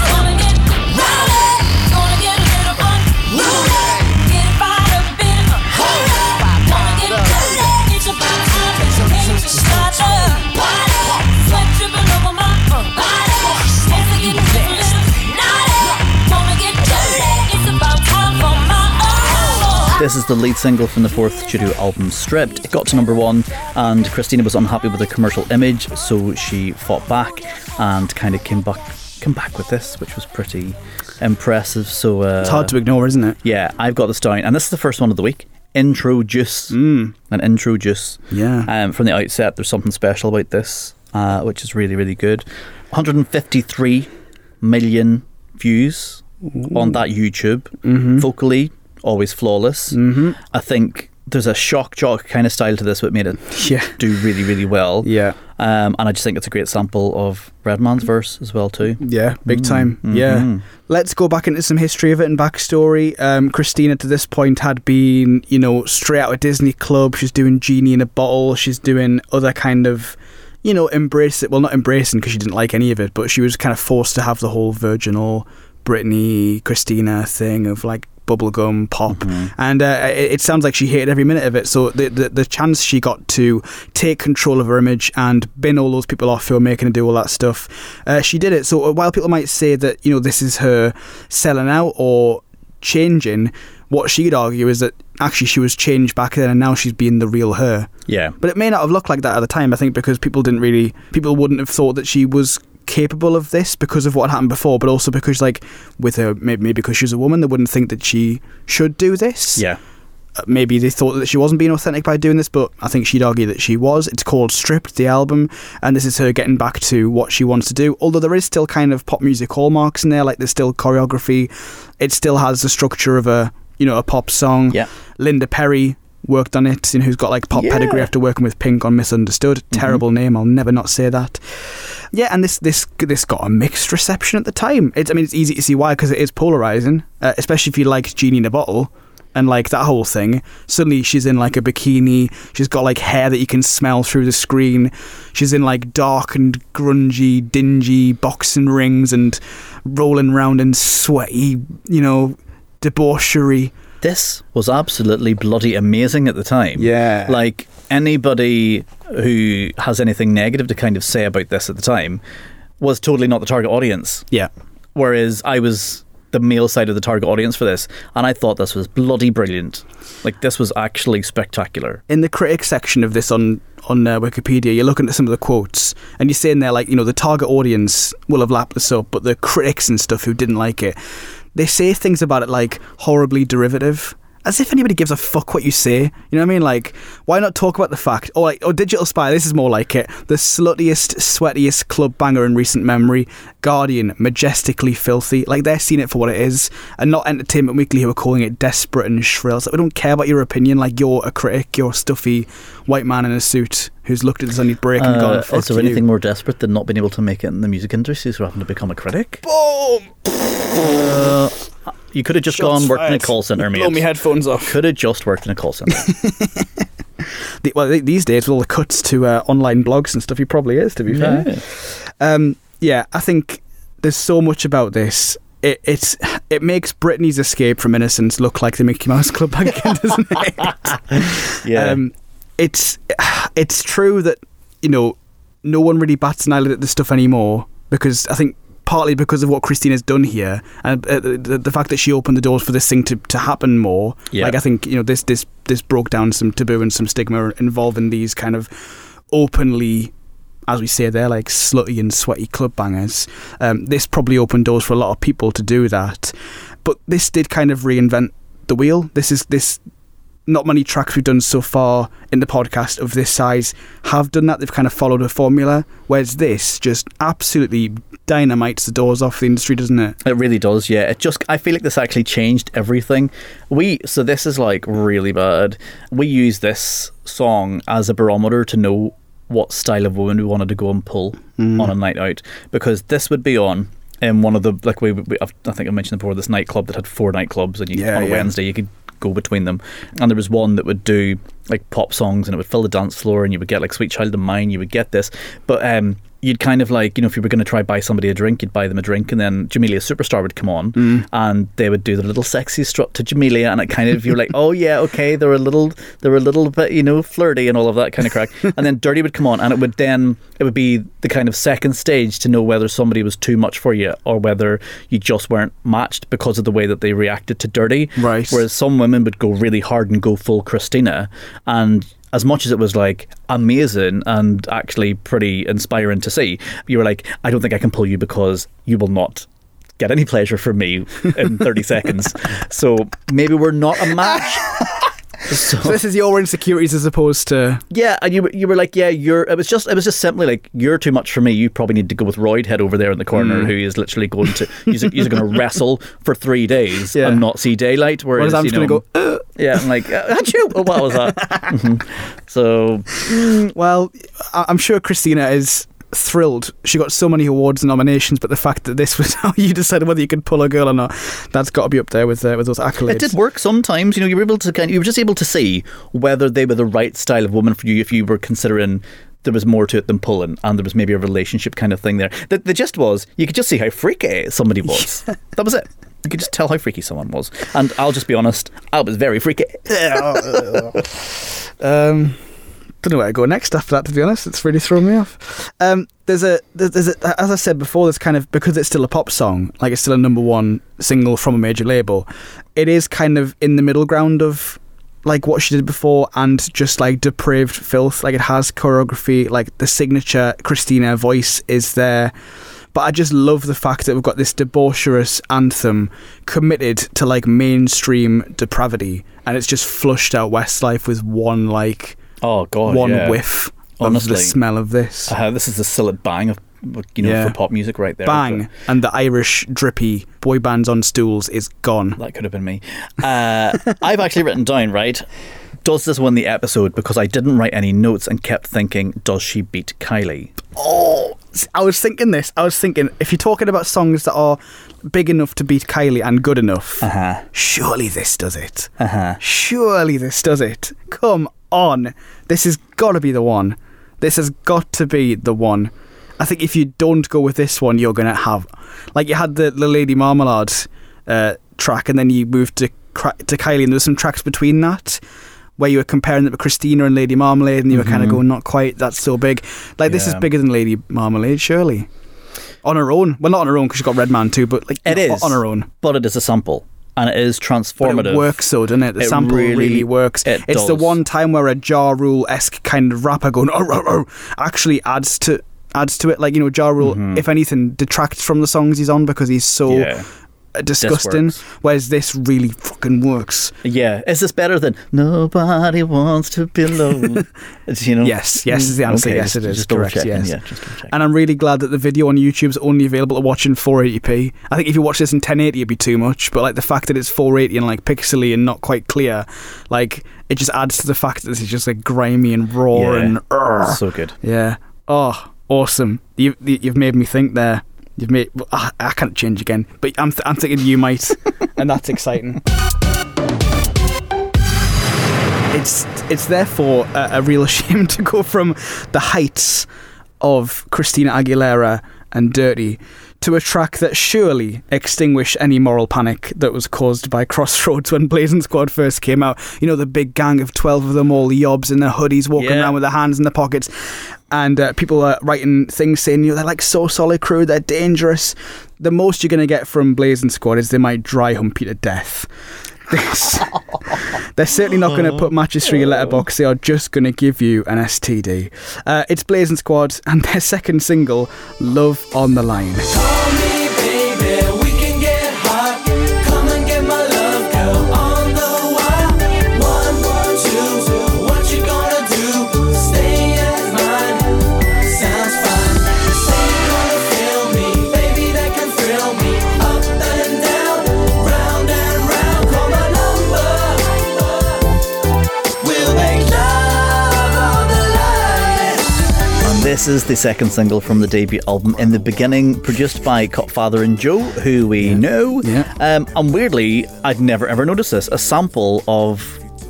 This is the lead single from the fourth studio album, Stripped. It got to number one, and Christina was unhappy with the commercial image, so she fought back and kind of came back, came back with this, which was pretty impressive. So uh, It's hard to ignore, isn't it? Yeah, I've got this down, and this is the first one of the week. Intro Juice, mm. an intro juice. Yeah. Um, from the outset, there's something special about this, uh, which is really, really good. 153 million views on that YouTube. Vocally, always flawless. Mm-hmm. I think there's a shock jock kind of style to this, what made it Yeah. do really, really well. Yeah. Um, and I just think it's a great sample of Redman's verse as well too. Yeah, big Mm, time. mhm. Yeah. Let's go back into some history of it and backstory. Um, Christina, to this point, had been, you know, straight out of Disney Club. She's doing Genie in a Bottle. She's doing other kind of, you know, embrace it. Well, not embracing because she didn't like any of it, but she was kind of forced to have the whole virginal Britney, Christina thing of like bubblegum pop and uh, it, it sounds like she hated every minute of it so the, the the chance she got to take control of her image and bin all those people off who are making her do all that stuff uh, she did it so while people might say that you know this is her selling out or changing what she'd argue is that actually she was changed back then and now she's being the real her Yeah. but it may not have looked like that at the time. I think because people didn't really, people wouldn't have thought that she was capable of this because of what happened before, but also because, like, with her, maybe, maybe because she's a woman, they wouldn't think that she should do this. Yeah. Uh, Maybe they thought that she wasn't being authentic by doing this, but I think she'd argue that she was. It's called Stripped, the album, and this is her getting back to what she wants to do. Although there is still kind of pop music hallmarks in there, like there's still choreography. It still has the structure of a, you know, a pop song. Yeah. Linda Perry worked on it, you know, who's got like pop Yeah. pedigree after working with Pink on M!ssundaztood. Terrible name, I'll never not say that. Yeah, and this this this got a mixed reception at the time. It's I mean it's easy to see why because it is polarizing, uh, especially if you like Genie in a Bottle and like that whole thing. Suddenly she's in like a bikini. She's got like hair that you can smell through the screen. She's in like dark and grungy, dingy boxing rings and rolling around in sweaty, you know, debauchery. This was absolutely bloody amazing at the time. Yeah. Like anybody who has anything negative to kind of say about this at the time was totally not the target audience. Yeah. Whereas I was the male side of the target audience for this, and I thought this was bloody brilliant. Like this was actually spectacular. in the critics section of this on on uh, Wikipedia, you're looking at some of the quotes, and you're saying there like you know the target audience will have lapped this up, but the critics and stuff who didn't like it, they say things about it like horribly derivative. As if anybody gives a fuck what you say. You know what I mean? Like, why not talk about the fact? Or like, or Digital Spy, this is more like it. The sluttiest, sweatiest club banger in recent memory. Guardian, majestically filthy. Like, they're seeing it for what it is. And not Entertainment Weekly, who are calling it desperate and shrill. So we don't care about your opinion. Like, you're a critic, you're a stuffy white man in a suit who's looked at this on his break and Uh, gone, fuck is there you. anything more desperate than not being able to make it in the music industry so having to become a critic? Boom! You could have just Shots gone worked in a fired. call center, mate. Blow me headphones off. Could have just worked in a call center. The, well, th- these days, with all the cuts to uh, online blogs and stuff, he probably is, to be fair. Um, yeah, I think there's so much about this. It, it's it makes Britney's escape from innocence look like the Mickey Mouse Club back again, doesn't it? yeah. Um, it's it's true that you know no one really bats an eyelid at this stuff anymore because I think partly because of what Christina's done here and uh, the, the fact that she opened the doors for this thing to, to happen more. Yeah. Like I think you know this this this broke down some taboo and some stigma involving these kind of openly. As we say, they're like slutty and sweaty club bangers. Um, this probably opened doors for a lot of people to do that, but this did kind of reinvent the wheel. This is this not many tracks we've done so far in the podcast of this size have done that. They've kind of followed a formula, whereas this just absolutely dynamites the doors off the industry, doesn't it? It really does, yeah. It just I feel like this actually changed everything. We so this is like really bad. We use this song as a barometer to know what style of woman we wanted to go and pull mm. on a night out because this would be on in one of the like we, we I've- I think I mentioned before this nightclub that had four nightclubs and you Yeah, on a yeah. Wednesday you could go between them. And there was one that would do like pop songs and it would fill the dance floor and you would get like Sweet Child of Mine you would get this. But um you'd kind of like you know if you were going to try buy somebody a drink you'd buy them a drink and then Jamelia Superstar would come on Mm. and they would do the little sexy strut to Jamelia and it kind of you're like oh yeah okay they're a little they're a little bit you know flirty and all of that kind of crack and then Dirrty would come on and it would then it would be the kind of second stage to know whether somebody was too much for you or whether you just weren't matched because of the way that they reacted to Dirrty Right. whereas some women would go really hard and go full Christina and as much as it was like amazing and actually pretty inspiring to see, you were like, I don't think I can pull you because you will not get any pleasure from me in 30 seconds. So maybe we're not a match. So this is your insecurities as opposed to Yeah, and you were- you were like, yeah, you're. It was just it was just simply like you're too much for me. You probably need to go with Royd head over there in the corner, Mm. who is literally going to he's, he's going to wrestle for three days Yeah. and not see daylight. Whereas Whereas I'm just going to go, uh, Yeah, I'm like, uh! Oh, what was that? Mhm. So, Well, I'm sure Christina is thrilled. She got so many awards and nominations, but the fact that this was how you decided whether you could pull a girl or not, that's got to be up there with uh, with those accolades. It did work sometimes. You know, you were able to kind. You were just able to see whether they were the right style of woman for you if you were considering there was more to it than pulling, and there was maybe a relationship kind of thing there. The, the gist was you could just see how freaky somebody was. that was it. You could just tell how freaky someone was. And I'll just be honest, I was very freaky. Um, don't know where to go next after that. To be honest, it's really thrown me off. Um, there's a there's, a, as I said before, there's kind of because it's still a pop song, like it's still a number one single from a major label. It is kind of in the middle ground of like what she did before and just like depraved filth. Like it has choreography, like the signature Christina voice is there. But I just love the fact that we've got this debaucherous anthem committed to like mainstream depravity, and it's just flushed out Westlife with one like Oh God, one yeah. whiff of the smell of this. Uh, this is the silent bang of you know Yeah. for pop music right there. Bang, and the Irish drippy boy bands on stools is gone. That could have been me. Uh, I've actually written down, right? Does this win the episode? Because I didn't write any notes and kept thinking, does she beat Kylie? Oh, I was thinking this. I was thinking if you're talking about songs that are big enough to beat Kylie and good enough, Uh-huh. surely this does it. Uh-huh. Surely this does it. Come on. This has got to be the one. This has got to be the one. I think if you don't go with this one, you're going to have. Like you had the, the Lady Marmalade uh, track, and then you moved to, to Kylie, and there was some tracks between that. Where you were comparing it with Christina and Lady Marmalade, and you were kind of going, not quite, that's so big. Like, this is bigger than Lady Marmalade, surely. On her own. Well, not on her own, because she's got Redman too, but like, It is on her own. but it is a sample, and it is But transformative. it works so, doesn't it? The It sample really, really- works. it it's the one time where a Ja Rule esque kind of rapper going oh, oh, oh, actually adds to adds to it. Like you know, Ja Rule, if anything, detracts from the songs he's on because he's so Mm-hmm. Yeah. Uh, disgusting. Whereas this really fucking works. Yeah, is this better than nobody wants to be alone? It's, you know. Yes, yes is the answer. Okay, yes, just- it is just correct. checking, Yes. yeah. And I'm really glad that the video on YouTube is only available to watch in 480p. I think if you watch this in 1080, it'd be too much. But like the fact that it's 480 and like pixely and not quite clear, like it just adds to the fact that this is just like grimy and raw Yeah. and. Urgh. so good. Yeah. Oh, awesome. You- you've made me think there. You've made. well, I, I can't change again, but I'm, th- I'm thinking you might, and that's exciting. It's it's therefore a, a real shame to go from the heights of Christina Aguilera and Dirrty to a track that surely extinguished any moral panic that was caused by Crossroads when Blazing Squad first came out. You know, the big gang of 12 of them, all yobs in their hoodies, walking Yeah. around with their hands in their pockets. And uh, people are writing things saying, you know, they're like so solid crew, they're dangerous. The most you're going to get from Blazing Squad is they might dry hump you to death. This, they're certainly not going to put matches through your letterbox. They are just going to give you an STD. Uh, it's Blazing Squad and their second single, Love on the Line. This is the second single from the debut album in the beginning, produced by Cutfather and Joe, who we know. Yeah. Um, and weirdly, I'd never ever noticed this a sample of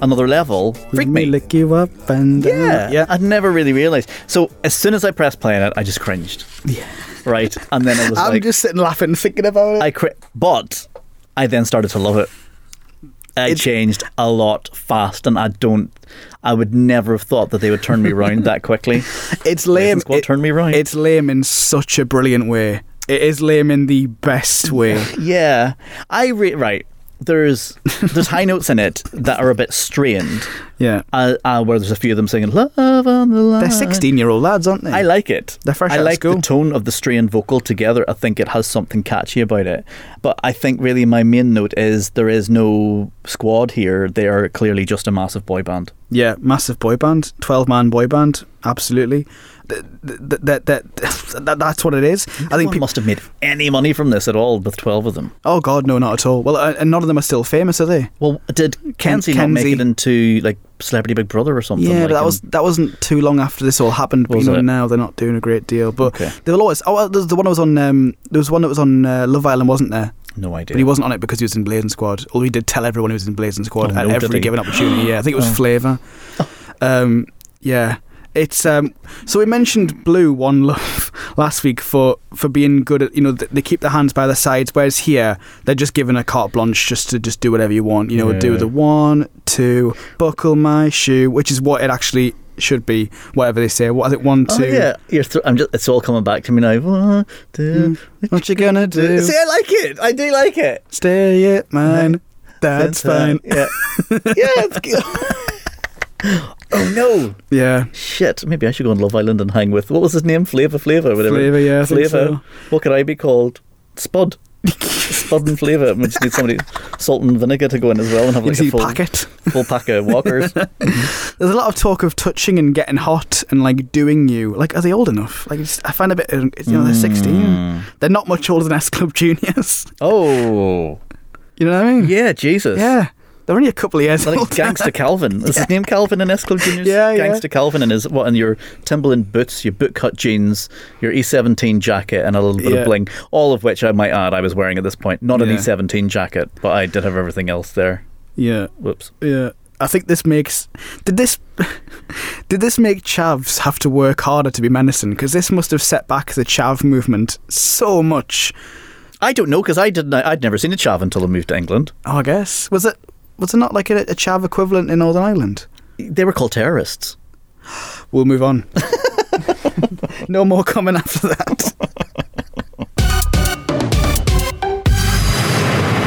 another level. Freak me. lick you up and down. Yeah, yeah. I'd never really realised. So as soon as I pressed play on it, I just cringed. Yeah. Right, and then I was I'm like just sitting laughing, thinking about it. I cri- but I then started to love it. It It's- changed a lot fast, and I don't. I would never have thought that they would turn me around that quickly. it's lame. Squad It- turned me round. It's lame in such a brilliant way. It is lame in the best way. Yeah, I re- right. There's there's high notes in it that are a bit strained, Yeah. uh, uh, where there's a few of them singing "Love on the Line." They're 16 year old lads, aren't they? I like it. They're fresh I out like the tone of the strained vocal together. I think it has something catchy about it. But I think really my main note is there is no squad here. They are clearly just a massive boy band. Yeah, massive boy band, 12 man boy band, absolutely. Th- th- that that, that that's what it is. I think people. must have made any money from this at all with 12 of them. Oh God, no, not at all. Well, uh, and none of them are still famous, are they? Well, did Kenzie not make Kenzie. it into like Celebrity Big Brother or something? Yeah, like but that was that wasn't too long after this all happened. But you know, it? now they're not doing a great deal. But Okay. they will always. Oh, there's the one that was on. Um, there was one that was on uh, Love Island, wasn't there? no idea. But he wasn't on it because he was in Blazing Squad. Although he did tell everyone he was in Blazing Squad Oh, at no, every given opportunity. Yeah, I think it was Oh. Flavour. Um, yeah. It's um, so we mentioned Blue One Love last week for, for being good at you know th- they keep their hands by their sides whereas here they're just given a carte blanche just to just do whatever you want you know do Yeah. the one two buckle my shoe which is what it actually should be whatever they say what is it one Oh two yeah, You're th- I'm just. It's all coming back to me now. One, two, what you gonna do See, I like it. I do like it. stay it man that's fine Yeah, yeah. It's good. oh no! yeah Shit. Maybe I should go on Love Island and hang with. What was his name? Flavor, Flavor, whatever. Flavour, yeah, I Flavor. so. What could I be called? Spud. Spud and Flavor. We just need somebody salt and vinegar to go in as well and have like a full packet full pack of walkers. There's a lot of talk of touching and getting hot and like doing you. Like, are they old enough? Like, I find a bit. uh, You know, they're 16. They're not much older than S Club Juniors. oh, You know what I mean? yeah, Jesus. Yeah. They're only a couple of years Like old. Gangster Calvin. Is his name Calvin in S Club Juniors? Yeah, yeah. Gangster Calvin and his what in your Timberland boots, your bootcut jeans, your E17 jacket, and a little bit Yeah. of bling. All of which I might add I was wearing at this point. Not an Yeah. E17 jacket, but I did have everything else there. yeah. Whoops. Yeah. I think this makes. Did this. Did this make chavs have to work harder to be menacing? Because this must have set back the chav movement so much. I don't know because I didn't. I'd never seen a chav until I moved to England. Oh, I guess. Was it. Was it not like a, a chav equivalent in Northern Ireland? They were called terrorists. We'll move on. no more comment after that.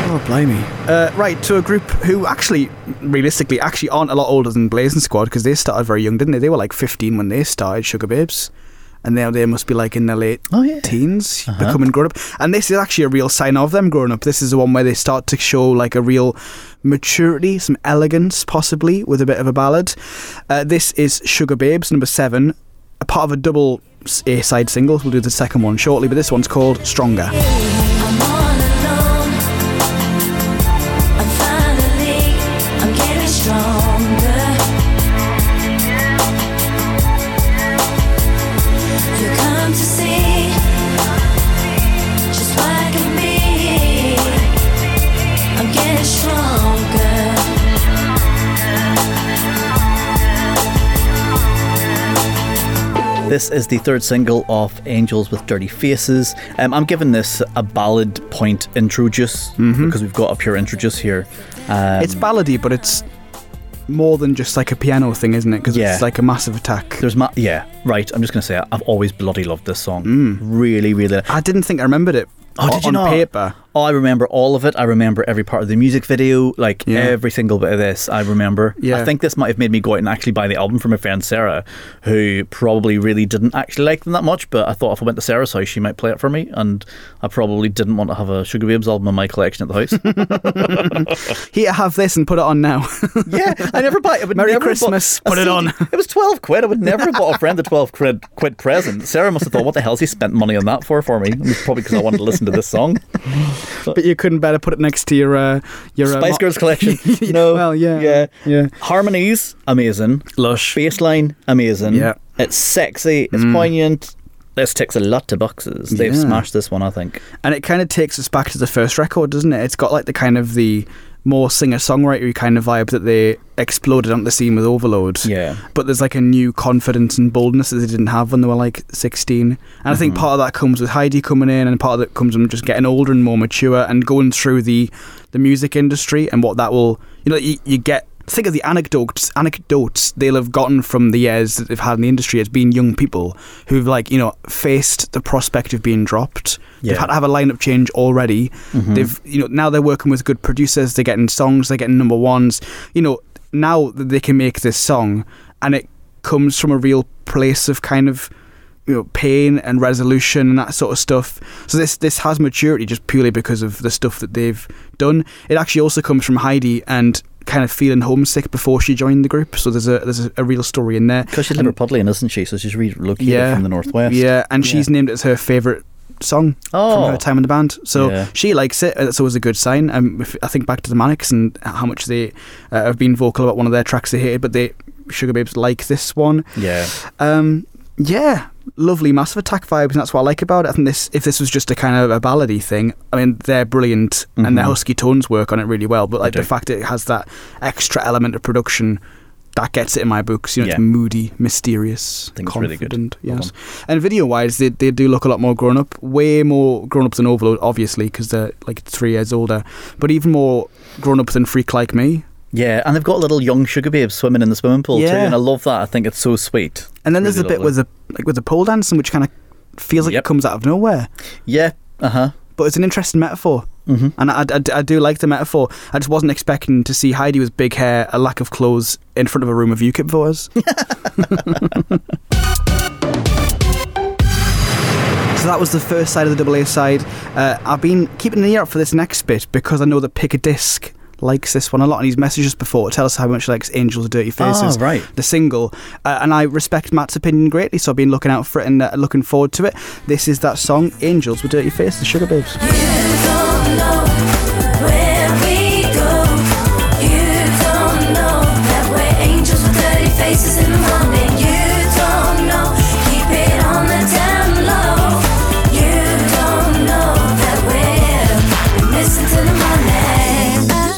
oh, blimey. Uh, right, to a group who actually, realistically, actually aren't a lot older than Blazing Squad because they started very young, didn't they? They were like 15 when they started, Sugababes. And now they must be like in their late Oh, yeah. teens, Uh-huh. becoming grown up. And this is actually a real sign of them growing up. This is the one where they start to show like a real maturity, some elegance, possibly with a bit of a ballad. Uh, this is Sugababes, number seven, a part of a double A side single. We'll do the second one shortly, but this one's called Stronger. This is the third single of Angels with Dirty Faces. Um, I'm giving this a ballad point intro juice because we've got a pure intro juice here. Um, It's ballady, but it's more than just like a piano thing, isn't it? Because Yeah. it's like a massive attack. there's ma- yeah right. I'm just gonna say it. I've always bloody loved this song. Really, really. I didn't think I remembered it Oh, o- did you on not? paper. I remember all of it. I remember every part of the music video, like Yeah. every single bit of this. I remember. Yeah. I think this might have made me go out and actually buy the album from my friend Sarah, who probably really didn't actually like them that much. But I thought if I went to Sarah's house, she might play it for me, and I probably didn't want to have a Sugababes album in my collection at the house. Here, have this and put it on now. yeah, I never buy. it. Merry Christmas, put it on. It was twelve quid. I would never have bought a friend a twelve quid quid present. Sarah must have thought, "What the hell's he spent money on that for?" For me, it was probably because I wanted to listen to this song. but you couldn't better put it next to your uh, your uh, Spice mo- Girls collection. No. Well, yeah, Yeah. yeah. Harmonies, amazing. Lush. Bassline, amazing. Yeah. Mm. It's sexy. It's poignant. This ticks a lot of boxes. They've Yeah. smashed this one, I think. and it kind of takes us back to the first record, doesn't it? It's got like the kind of the more singer-songwriter kind of vibe that they exploded onto the scene with Overload. Yeah. But there's like a new confidence and boldness that they didn't have when they were like 16. And I think Mm-hmm. part of that comes with Heidi coming in, and part of that comes from just getting older and more mature and going through the the music industry and what that will, you know, you, you get. Think of the anecdotes anecdotes they'll have gotten from the years that they've had in the industry as being young people who've like you know faced the prospect of being dropped. They've had to have a lineup change already. Mm-hmm. They've you know now they're working with good producers. They're getting songs. They're getting number ones. You know now that they can make this song and it comes from a real place of kind of you know pain and resolution and that sort of stuff. So this this has maturity just purely because of the stuff that they've done. It actually also comes from Heidi and kind of feeling homesick before she joined the group. So there's a there's a, a real story in there. Because she's And- Liverpudlian, isn't she? So she's relocated Yeah. from the northwest. Yeah, and Yeah. she's named it as her favorite song Oh. from her time in the band. So Yeah. she likes it. and That's always a good sign. Um, if, I think back to the Manics and how much they uh, have been vocal about one of their tracks they hated, but they Sugababes like this one. Yeah. Um, yeah, lovely Massive Attack vibes, and that's what I like about it. I think this, if this was just a kind of a ballady thing, I mean, they're brilliant, and their Mhm. husky tones work on it really well. But like the fact it has that extra element of production. That gets it in my books. You know, Yeah. it's moody, mysterious, I think really good. confident. Well Yes, and video-wise, they they do look a lot more grown up. Way more grown up than Overload, obviously, because they're like three years older. But even more grown up than Freak Like Me. Yeah, and they've got a little young sugar babes swimming in the swimming pool too, and I love that. I think it's so sweet. And then there's Really a bit with the like with the pole dancing, which kind of feels like Yep. it comes out of nowhere. Yeah. Uh huh. but it's an interesting metaphor. Mhm. And I, I, I do like the metaphor. I just wasn't expecting to see Heidi with big hair, a lack of clothes, in front of a room of UKIP voters. so that was the first side of the double A side. Uh, I've been keeping an ear out for this next bit because I know that Pick a Disc likes this one a lot, and he's messaged us before to tell us how much he likes Angels Dirty Faces, Ah, right. the single. Uh, and I respect Matt's opinion greatly, so I've been looking out for it and uh, looking forward to it. This is that song, Angels with Dirty Faces, the Sugababes. You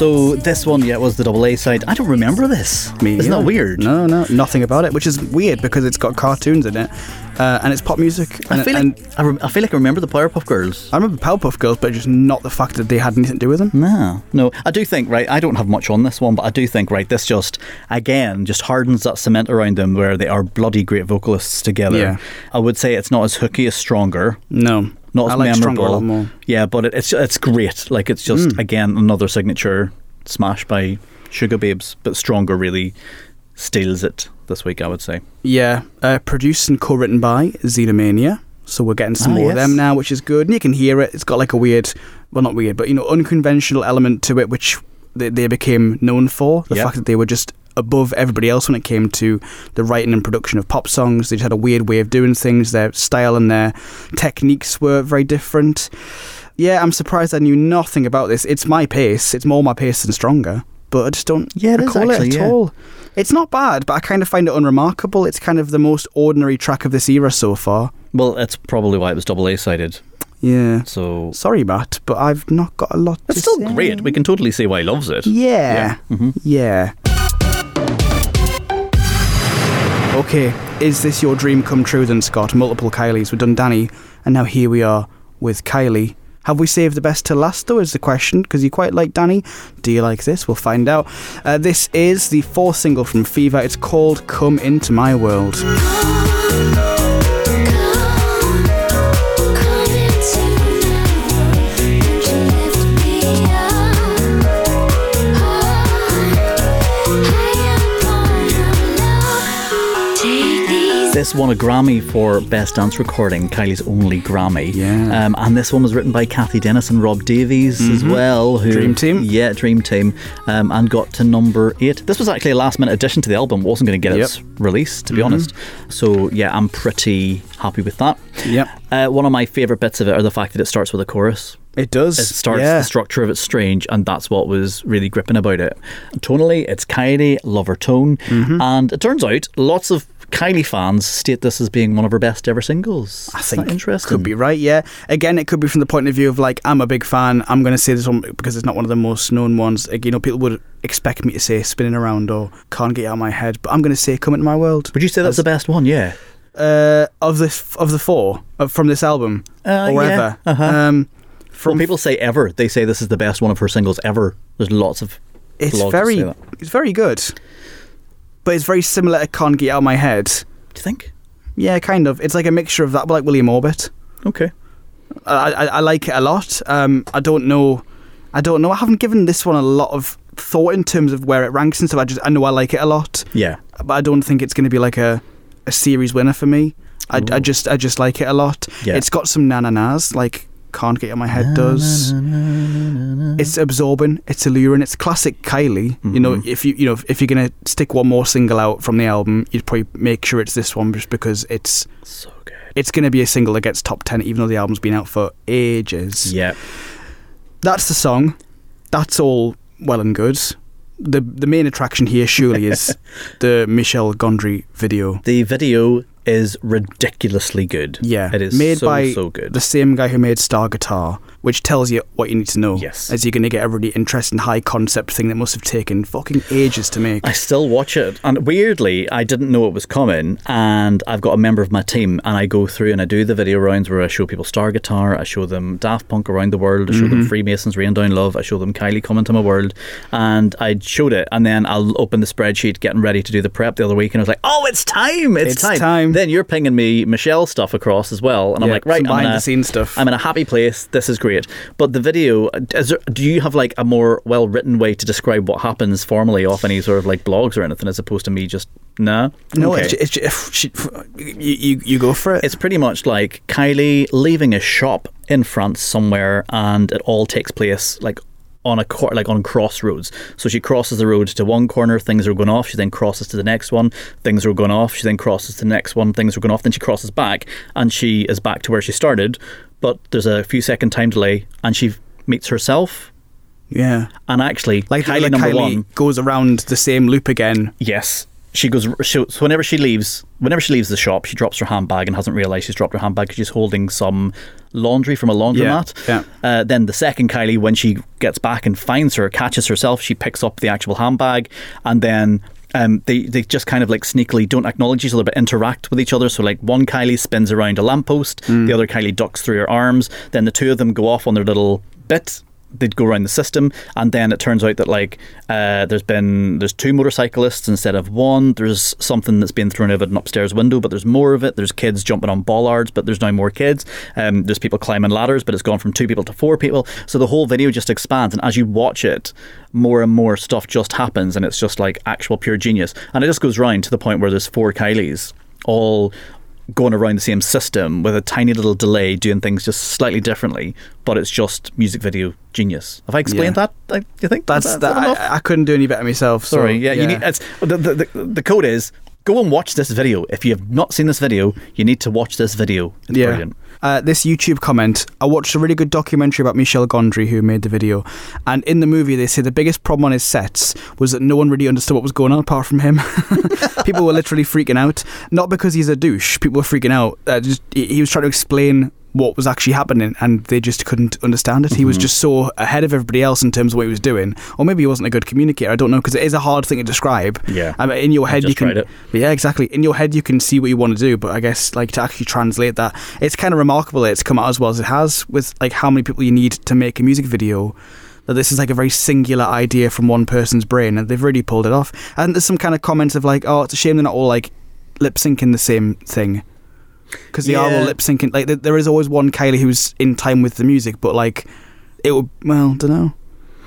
So this one, yeah, was the double A side. I don't remember this. Me Isn't that either. weird? No, no, nothing about it, which is weird because it's got cartoons in it uh, and it's pop music. I And, feel and like I, rem- I feel like I remember the Powerpuff Girls. I remember Powerpuff Girls, but just not the fact that they had anything to do with them. No, no. I do think right. I don't have much on this one, but I do think right. This just again just hardens that cement around them, where they are bloody great vocalists together. Yeah. I would say it's not as hooky as Stronger. No, Not as I like memorable. Stronger a lot more. Yeah, but it, it's it's great. Like it's just again another signature smash by Sugababes, but Stronger really steals it this week. I would say. Yeah, uh, produced and co-written by Xenomania. So we're getting some Ah, more of them now, which is good. And you can hear it. It's got like a weird, well, not weird, but you know, unconventional element to it, which they, they became known for. The Yeah. fact that they were just above everybody else when it came to the writing and production of pop songs. They just had a weird way of doing things. Their style and their techniques were very different. Yeah, I'm surprised I knew nothing about this. It's my pace. It's more my pace than stronger. But I just don't Yeah, it is recall actually, it at yeah. all. It's not bad, but I kind of find it unremarkable. It's kind of the most ordinary track of this era so far. Well, that's probably why it was double A sided. Yeah. So Sorry, Matt, but I've not got a lot it's to still say. great. We can totally see why he loves it. Yeah. Mhm. Yeah. Okay, is this your dream come true then, Scott? Multiple Kylies. We've done Dannii, and now here we are with Kylie. Have we saved the best to last, though, is the question, because you quite like Dannii. Do you like this? We'll find out. Uh, this is the fourth single from Fever. It's called Come Into My World. This won a Grammy for Best Dance Recording, Kylie's only Grammy. Yeah. Um, and this one was written by Cathy Dennis and Rob Davies as well. Who, Mm-hmm. Dream Team. Yeah, Dream Team. Um, and got to number eight. This was actually a last minute addition to the album. Wasn't going to get its release, to be Mhm. honest. So, yeah, I'm pretty happy with that. Yep. Uh, one of my favourite bits of it are the fact that it starts with a chorus. It does. It starts yeah. the structure of it's strange, and that's what was really gripping about it. Tonally, it's Kylie, love her tone, Mm-hmm. and it turns out lots of Kylie fans state this as being one of her best ever singles. I Isn't think that interesting. could be right. Yeah. Again, it could be from the point of view of like I'm a big fan. I'm going to say this one because it's not one of the most known ones. Like, you know, people would expect me to say "Spinning Around" or "Can't Get Out of My Head," but I'm going to say "Come Into My World." Would you say that's the best one? Yeah. Uh, of the of the four uh, from this album Uh, or yeah, ever. uh-huh. Um, From from people say ever, they say this is the best one of her singles ever. There's lots of. it's very it's very good, but it's very similar to "Can't Get Out of My Head." Do you think? Yeah, kind of. It's like a mixture of that, but like William Orbit. Okay. I, I, I like it a lot. Um, I don't know. I don't know. I haven't given this one a lot of thought in terms of where it ranks and stuff. I just I know I like it a lot, Yeah. but I don't think it's going to be like a, a series winner for me. I, I just I just like it a lot. Yeah. It's got some na na nas like can't get out my head does. It's absorbing. It's alluring. It's classic Kylie. You know, Mm-hmm. if you you know if you're gonna stick one more single out from the album, you'd probably make sure it's this one just because it's So good. it's gonna be a single that gets top ten, even though the album's been out for ages. Yeah. That's the song. That's all well and good. The the main attraction here surely is the Michel Gondry video. The video is ridiculously good. Yeah, It is made so, by so good. the same guy who made Star Guitar, which tells you what you need to know. Yes. as you're going to get a really interesting high concept thing that must have taken fucking ages to make. I still watch it, and weirdly, I didn't know it was coming. And I've got a member of my team, and I go through and I do the video rounds where I show people Star Guitar, I show them Daft Punk around the world, I show Mm-hmm. them Freemasons Rain Down Love, I show them Kylie Come Into My World, and I showed it, and then I'll open the spreadsheet, getting ready to do the prep the other week, and I was like, "Oh, it's time! It's, It's time. Then you're pinging me Michel stuff across as well, and I'm like, "Right, I'm in behind the scenes stuff. I'm in a happy place. This is great. But the video, is there, do you have like a more well written way to describe what happens formally off any sort of like blogs or anything, as opposed to me just nah? no, Okay. it's, it's, it's, you, you you go for it. It's pretty much like Kylie leaving a shop in France somewhere, and it all takes place like on a cor- like on crossroads. So she crosses the road to one corner, things are going off. She then crosses to the next one, things are going off. She then crosses to the next one, things are going off. Then she crosses back, and she is back to where she started. But there's a few second time delay, and she meets herself. yeah, And actually, like Kylie like number Kylie one, goes around the same loop again. Yes. She goes. She, so whenever she leaves, whenever she leaves the shop, she drops her handbag and hasn't realised she's dropped her handbag because she's holding some laundry from a laundromat. yeah. Uh, then the second Kylie, when she gets back and finds her, catches herself, she picks up the actual handbag, and then. Um, they they just kind of like sneakily don't acknowledge each other but interact with each other. So like one Kylie spins around a lamppost, the other Kylie ducks through her arms. Then the two of them go off on their little bit they'd go around the system and then it turns out that like uh, there's been there's two motorcyclists instead of one. There's something that's been thrown out of an upstairs window but there's more of it. There's kids jumping on bollards but there's now more kids. Um, there's people climbing ladders but it's gone from two people to four people. So the whole video just expands and as you watch it more and more stuff just happens and it's just like actual pure genius. And it just goes round to the point where there's four Kylies all going around the same system with a tiny little delay, doing things just slightly differently, but it's just music video genius. Have I explained Yeah. that? I, you think That's Is that. enough? I, I couldn't do any better myself. so, Sorry, yeah, you need. It's, the, the, the, the code is go and watch this video. If you have not seen this video, you need to watch this video. It's yeah. brilliant. Uh, this YouTube comment, I watched a really good documentary about Michel Gondry, who made the video. And in the movie, they say the biggest problem on his sets was that no one really understood what was going on apart from him. people were literally freaking out. Not because he's a douche, people were freaking out. Uh, just, he he was trying to explain what was actually happening and they just couldn't understand it. He was just so ahead of everybody else in terms of what he was doing. Or maybe he wasn't a good communicator. I don't know because it is a hard thing to describe. Yeah. I mean, in your head, you can. Yeah, exactly. In your head, you can see what you want to do, but I guess like to actually translate that, it's kind of remarkable that it's come out as well as it has with like how many people you need to make a music video. That this is like a very singular idea from one person's brain, and they've really pulled it off. And there's some kind of comments of like, oh, it's a shame they're not all like lip syncing the same thing because they are all lip syncing. Like there- there is always one Kylie who's in time with the music, but like it would well, don't know.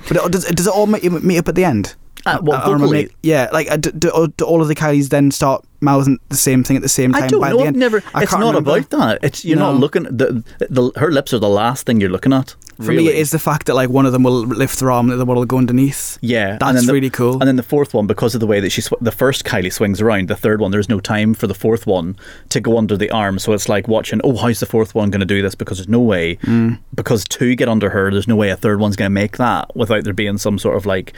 But it, does, does it all meet, meet up at the end? Uh, well, Or vocally- make- yeah, like uh, do, do, do all of the Kylies then start mouthing the same thing at the same time? I don't by know. The I've end? never. I it's can't remember. about that. It's you're not looking. The, the her lips are the last thing you're looking at. For me, it really. is the fact that like one of them will lift their arm, and the other one will go underneath. Yeah, That's the- really cool. And then the fourth one, because of the way that she, sw- the first Kylie swings around, the third one, there's no time for the fourth one to go under the arm. So it's like watching, oh, how's the fourth one going to do this? Because there's no way, Mm. because two get under her, there's no way a third one's going to make that without there being some sort of like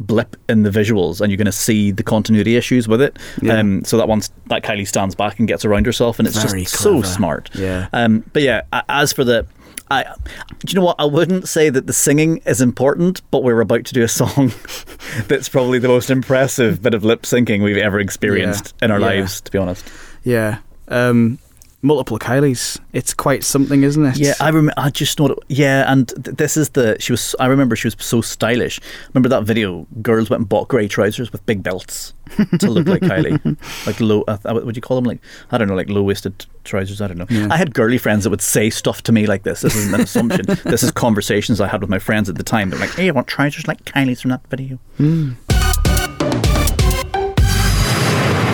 blip in the visuals, and you're going to see the continuity issues with it. Yeah. Um, so that once that Kylie stands back and gets around herself, and it's Very just so smart. Yeah. Um, but yeah, as for the, I, do you know what? I wouldn't say that the singing is important, but we're about to do a song that's probably the most impressive bit of lip syncing we've ever experienced in our Yeah. lives. To be honest. Yeah, um, multiple Kylies. It's quite something, isn't it? Yeah, I remember. I just know. Yeah, and th- this is the. She was. I remember she was so stylish. Remember that video? Girls went and bought grey trousers with big belts to look like Kylie, like low. Uh, what would you call them? Like I don't know, like low waisted trousers. I don't know. Yeah. I had girly friends that would say stuff to me like this. This isn't an assumption. this is conversations I had with my friends at the time. They're like, "Hey, I want trousers like Kylie's from that video."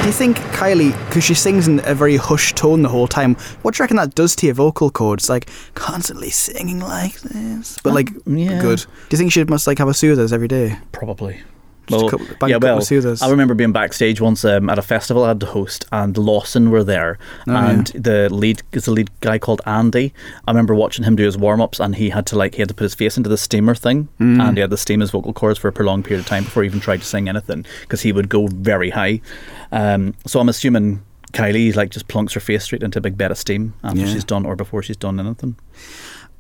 You think Kylie, because she sings in a very hushed tone the whole time, what do you reckon that does to your vocal cords? Like constantly singing like this, but like um, yeah. good. Do you think she must like have a soothers every day? Probably. Just a Well, couple- yeah, well. I remember being backstage once um, at a festival I had to host, and Lawson were there, Oh, and the lead is the lead guy called Andy. I remember watching him do his warm ups, and he had to like he had to put his face into the steamer thing, Mm. and he had to steam his vocal cords for a prolonged period of time before he even tried to sing anything because he would go very high. Um, so I'm assuming. Kylie like just plunks her face straight into a big bed of steam after Yeah. she's done or before she's done anything.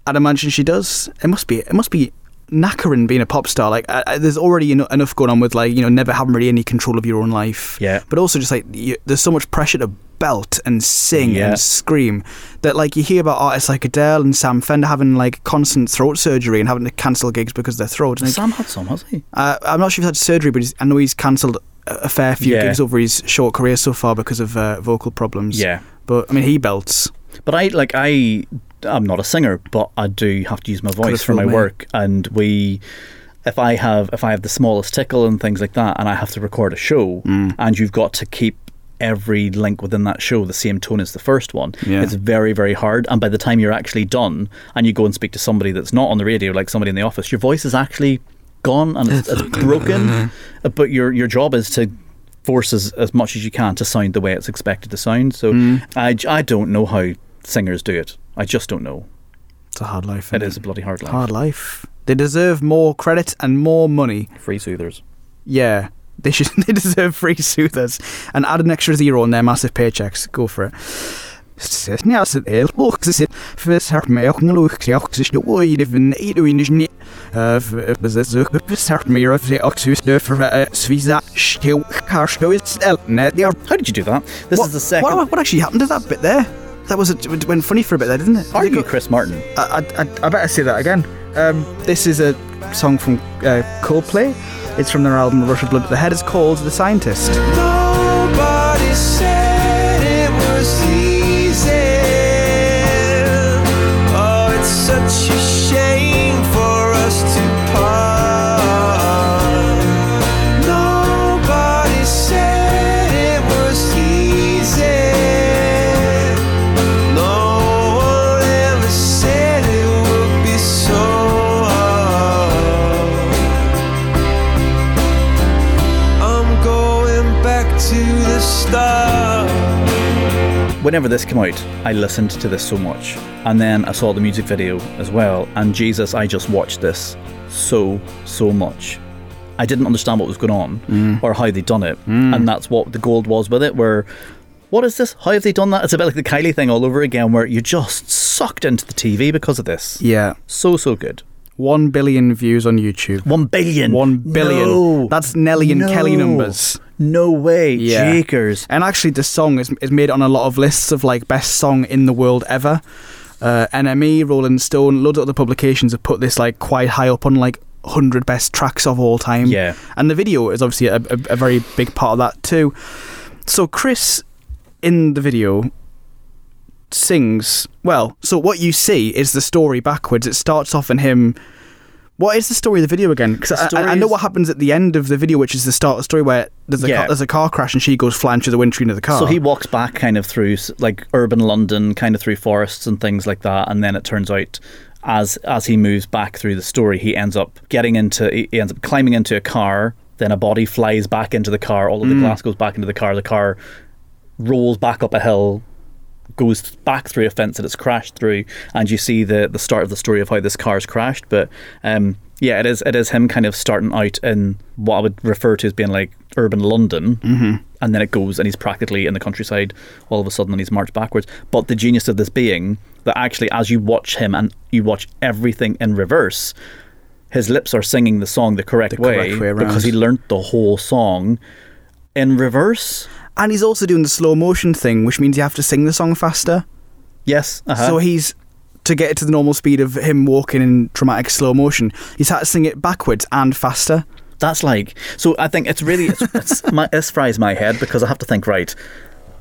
I'd imagine she does. It must be. It must be knackering being a pop star. Like, uh, uh, there's already eno- enough going on with like you know never having really any control of your own life. Yeah. But also just like you, there's so much pressure to belt and sing Yeah. and scream that like you hear about artists like Adele and Sam Fender having like constant throat surgery and having to cancel gigs because of their throat. And, like, Sam had some, has he? uh, I'm not sure if he's had surgery, but he's, I know he's cancelled a a fair few Yeah. gigs over his short career so far because of uh, vocal problems. Yeah. But I mean, he belts. But I like I I'm not a singer, but I do have to use my voice for my eh? work. And we, if I have if I have the smallest tickle and things like that, and I have to record a show, Mm. and you've got to keep every link within that show the same tone as the first one. Yeah. It's very very hard. And by the time you're actually done, and you go and speak to somebody that's not on the radio, like somebody in the office, your voice is actually gone and it's, it's broken. But your your job is to force as, as much as you can to sound the way it's expected to sound. So Mm. I, I don't know how singers do it. I just don't know. It's a hard life. It isn't is a bloody hard life. hard life. They deserve more credit and more money. Free soothers. Yeah, they should. They deserve free soothers and add an extra zero on their massive paychecks. Go for it. Sesnia se el boxes it fes hart me ook naloog se ook se no even edo in uh, uh, is niet of bezet zo fes hart me of se ook so de for svisa stil car show is el net there How did you do that? This is the second. what, what actually happened to that bit there that was it it went funny for a bit there didn't it Are Did it you go- Chris Martin? I, I, I- I better say that again. Um, this is a song from uh, Coldplay. It's from their album Rush of Blood. The head is called The Scientist. Whenever this came out, I listened to this so much. And then I saw the music video as well. And Jesus, I just watched this so, so much. I didn't understand what was going on mm. or how they'd done it. Mm. And that's what the gold was with it, where what is this? How have they done that? It's a bit like the Kylie thing all over again, where you just sucked into the TV because of this. Yeah. So, so good. One billion views on YouTube. One billion. One billion. No. That's Nelly and Kelly numbers. No way. Yeah. Jakers. And actually, this song is, is made on a lot of lists of like best song in the world ever. Uh, NME, Rolling Stone, loads of other publications have put this like quite high up on like 100 best tracks of all time. Yeah. And the video is obviously a, a, a very big part of that too. So Chris in the video sings well. So what you see is the story backwards. It starts off in him. What is the story of the video again? Because I, I know is- what happens at the end of the video, which is the start of the story where there's a Yeah. car, there's a car crash and she goes flying through the windscreen of the car. So he walks back kind of through like urban London, kind of through forests and things like that, and then it turns out as as he moves back through the story, he ends up getting into he he ends up climbing into a car. Then a body flies back into the car. All of the mm. glass goes back into the car. The car rolls back up a hill, goes back through a fence that it's crashed through, and you see the the start of the story of how this car's crashed. But um, yeah, it is it is him kind of starting out in what I would refer to as being like urban London, mm-hmm. and then it goes and he's practically in the countryside all of a sudden, and he's marched backwards. But the genius of this being that actually, as you watch him and you watch everything in reverse. His lips are singing the song the correct, The way, correct way because he learnt the whole song in reverse. And he's also doing the slow motion thing, which means you have to sing the song faster. Yes, uh-huh. So he's to get it to the normal speed of him walking in dramatic slow motion. He's had to sing it backwards and faster. That's like so. I think it's really it's, it's my this fries my head because I have to think right.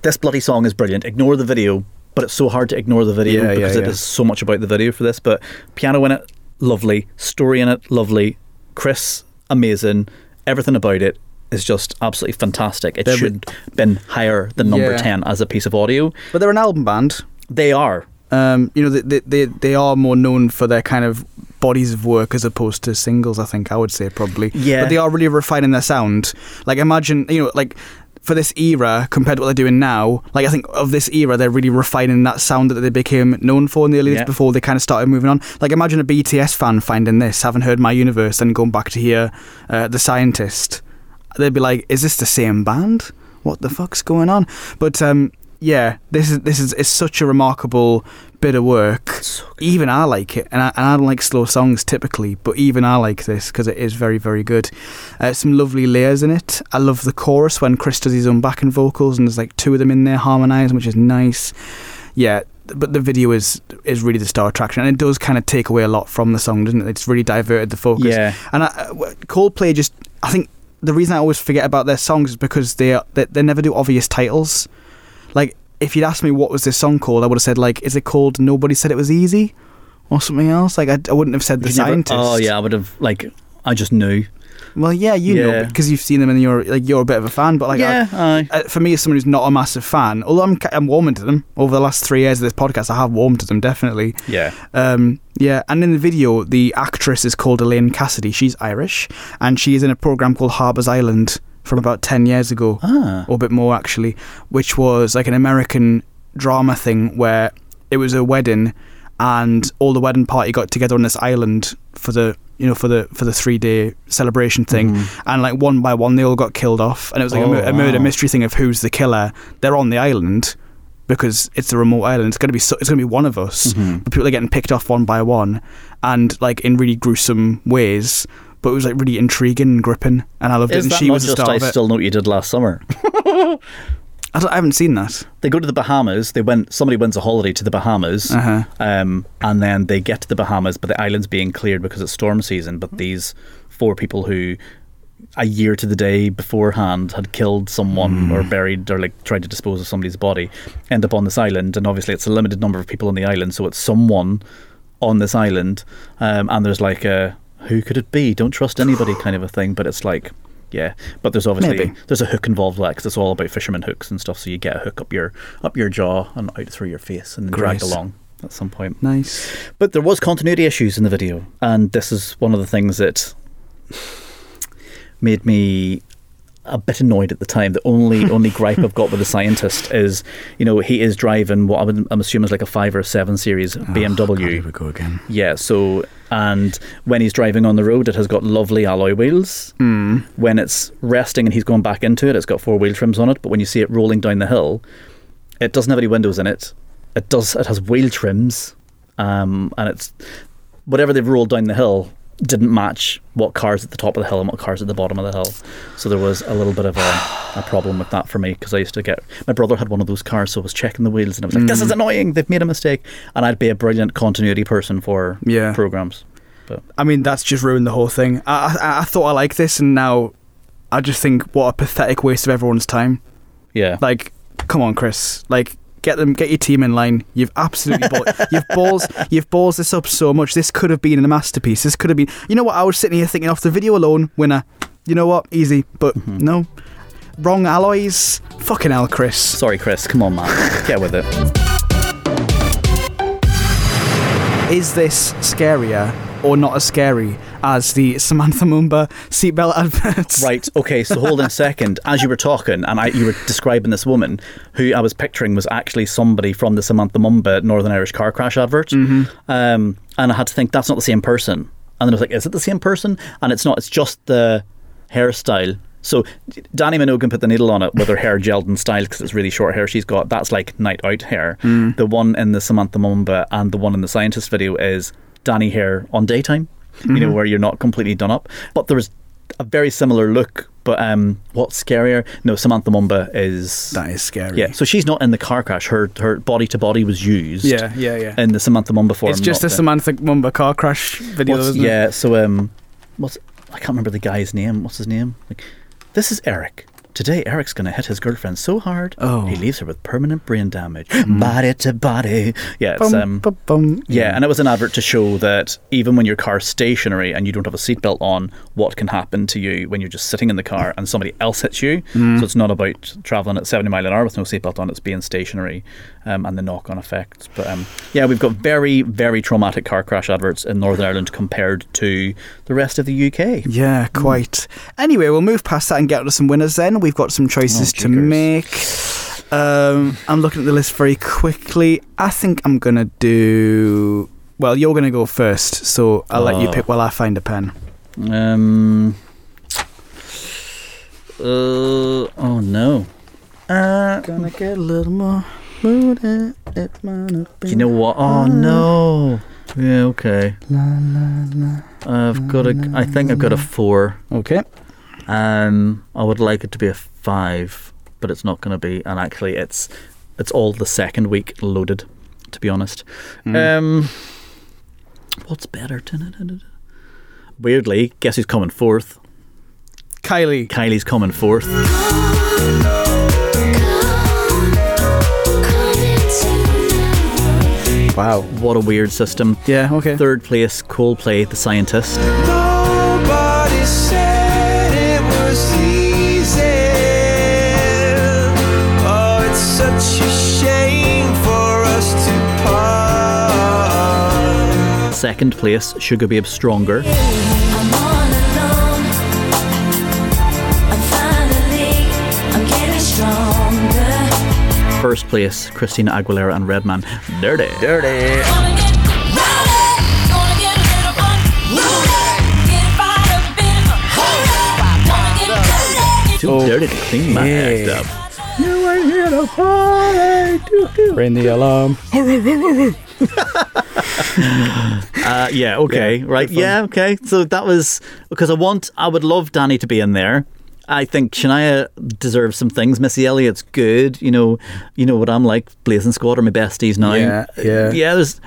This bloody song is brilliant. Ignore the video, but it's so hard to ignore the video Yeah, yeah, because it yeah. is so much about the video for this. But piano in it, lovely. Story in it, lovely. Chris, amazing. Everything about it, is just absolutely fantastic. It They're should have been higher than number Yeah. 10 as a piece of audio. But they're an album band. They are. Um, you know, they, they they they are more known for their kind of bodies of work as opposed to singles. I think I would say probably. Yeah. But they are really refining their sound. Like imagine, you know, like for this era compared to what they're doing now. Like I think of this era, they're really refining that sound that they became known for in the early days before they kind of started moving on. Like imagine a BTS fan finding this, having heard My Universe, and going back to hear uh, The Scientist. They'd be like, "Is this the same band? What the fuck's going on?" But um, yeah, this is this is it's such a remarkable bit of work. Even I like it, and I, and I don't like slow songs typically, but even I like this because it is very very good. Uh, some lovely layers in it. I love the chorus when Chris does his own backing vocals, and there's like two of them in there harmonising, which is nice. Yeah, but the video is is really the star attraction, and it does kind of take away a lot from the song, doesn't it? It's really diverted the focus. Yeah. And I, uh, Coldplay just, I think the reason I always forget about their songs is because they are, they, they never do obvious titles. Like if you'd asked me what was this song called, I would have said like, is it called Nobody Said It Was Easy, or something else? Like I, I wouldn't have said the You'd never- oh, yeah, I would have, like, I just knew. Well, yeah, you know because you've seen them and you're like you're a bit of a fan. But like, I- yeah, aye. uh, for me, as someone who's not a massive fan, although I'm I'm warming to them over the last three years of this podcast, I have warmed to them definitely. yeah. Um, yeah, and in the video, the actress is called Elaine Cassidy. She's Irish, and she is in a program called Harper's Island from about ten years ago, Ah. or a bit more actually, which was like an American drama thing where it was a wedding, and all the wedding party got together on this island for the you know for the for the three day celebration thing, and like one by one they all got killed off, and it was like a, Oh, mur- a murder mystery thing of who's the killer. They're on the island because it's a remote island. It's gonna be so, it's gonna be one of us, Mm-hmm. but people are getting picked off one by one, and like in really gruesome ways. But it was like really intriguing and gripping, and I loved it. And that she not was the just star I of it. still know what you did last summer? I, don't- I haven't seen that. They go to the Bahamas. They went. Somebody wins a holiday to the Bahamas, Uh-huh. um, and then they get to the Bahamas, but the island's being cleared because it's storm season. But these four people who, a year to the day beforehand, had killed someone or buried or like tried to dispose of somebody's body, end up on this island. And obviously, it's a limited number of people on the island, so it's someone on this island, um, and there's like a who could it be? Don't trust anybody kind of a thing. But it's like. Yeah, but there's obviously Maybe. there's a hook involved, like 'cause it's all about fisherman hooks and stuff. So you get a hook up your up your jaw and out through your face and dragged along at some point. Nice. But there was continuity issues in the video, and this is one of the things that made me a bit annoyed at the time. The only only gripe I've got with the scientist is, you know, he is driving what I would, I'm assuming is like a five or seven series Oh, BMW. here we go again. Yeah, so and when he's driving on the road, it has got lovely alloy wheels. Mm. When it's resting and he's going back into it, it's got four wheel trims on it. But when you see it rolling down the hill, it doesn't have any windows in it. It does. It has wheel trims, um, and it's whatever they've rolled down the hill didn't match what cars at the top of the hill and what cars at the bottom of the hill. So there was a little bit of a, a problem with that for me because I used to get my brother had one of those cars, so I was checking the wheels and I was like, "This is mm. annoying. They've made a mistake." And I'd be a brilliant continuity person for Yeah. programs. But I mean, that's just ruined the whole thing. I, I, I thought I liked this, and now I just think what a pathetic waste of everyone's time. yeah, Like, come on, Chris. Like, get them, get your team in line. You've absolutely, ball, you've balls, you've balls this up so much. This could have been a masterpiece. This could have been. You know what? I was sitting here thinking, off the video alone, winner. You know what? Easy, but Mm-hmm. no. Wrong alloys. Fucking hell, Chris. sorry, Chris. Come on, man, get with it. Is this scarier or not as scary as the Samantha Mumba seatbelt adverts? Right. Okay. So hold on a second. As you were talking, and I, you were describing this woman, who I was picturing was actually somebody from the Samantha Mumba Northern Irish car crash advert. mm-hmm. Um, and I had to think that's not the same person. And then I was like, is it the same person? And it's not. It's just the hairstyle. So Dannii Minogue put the needle on it with her hair gelled in style because it's really short hair she's got. That's like night out hair. The one in the Samantha Mumba and the one in the scientist video is Dannii hair on daytime. You know where you're not completely done up. But there was a very similar look. But um, what's scarier? No, Samantha Mumba is That is scary. yeah. So she's not in the car crash. Her her body to body was used. Yeah, yeah, yeah. In the Samantha Mumba form. it's just a Samantha Mumba car crash video, yeah. So um, what's I can't remember the guy's name. What's his name? Like, this is Eric. Today, Eric's going to hit his girlfriend so hard, Oh. he leaves her with permanent brain damage. Body to body. Yeah, it's, um, bum, bum. yeah, and it was an advert to show that even when your car's stationary and you don't have a seatbelt on, what can happen to you when you're just sitting in the car and somebody else hits you. So it's not about travelling at 70 mile an hour with no seatbelt on, it's being stationary um, and the knock on effects. But um, yeah, we've got very, very traumatic car crash adverts in Northern Ireland compared to the rest of the UK. Yeah, quite. Anyway, we'll move past that and get to some winners then. We've got some choices Oh, to make. Um, I'm looking at the list very quickly. I think I'm going to do. Well, you're going to go first, so I'll let you Oh. pick while I find a pen. Um. Uh, oh no. Uh, Gonna get a little more moody. It might have you know what? Oh no. Yeah. Okay. I've got a. I think I've got a four. Okay. Um, I would like it to be a five, but it's not going to be. And actually, it's it's all the second week loaded. To be honest. Um. What's better? Weirdly, guess who's coming fourth? Kylie. Kylie's coming fourth. Wow. What a weird system. Yeah, okay. Third place, Coldplay, The Scientist. second place, Sugababe Stronger. first place, Christina Aguilera and Redman. Dirrty. Dirrty. Too oh, dirty to clean my act up. You ain't here to party. Ring the alarm. Uh, yeah, okay, right. Yeah, okay. So that was because I want, I would love Dannii to be in there. I think Shania deserves some things. Missy Elliott's good. You know, you know what I'm like. Blazing Squad are my besties now. Yeah, yeah. yeah. There's,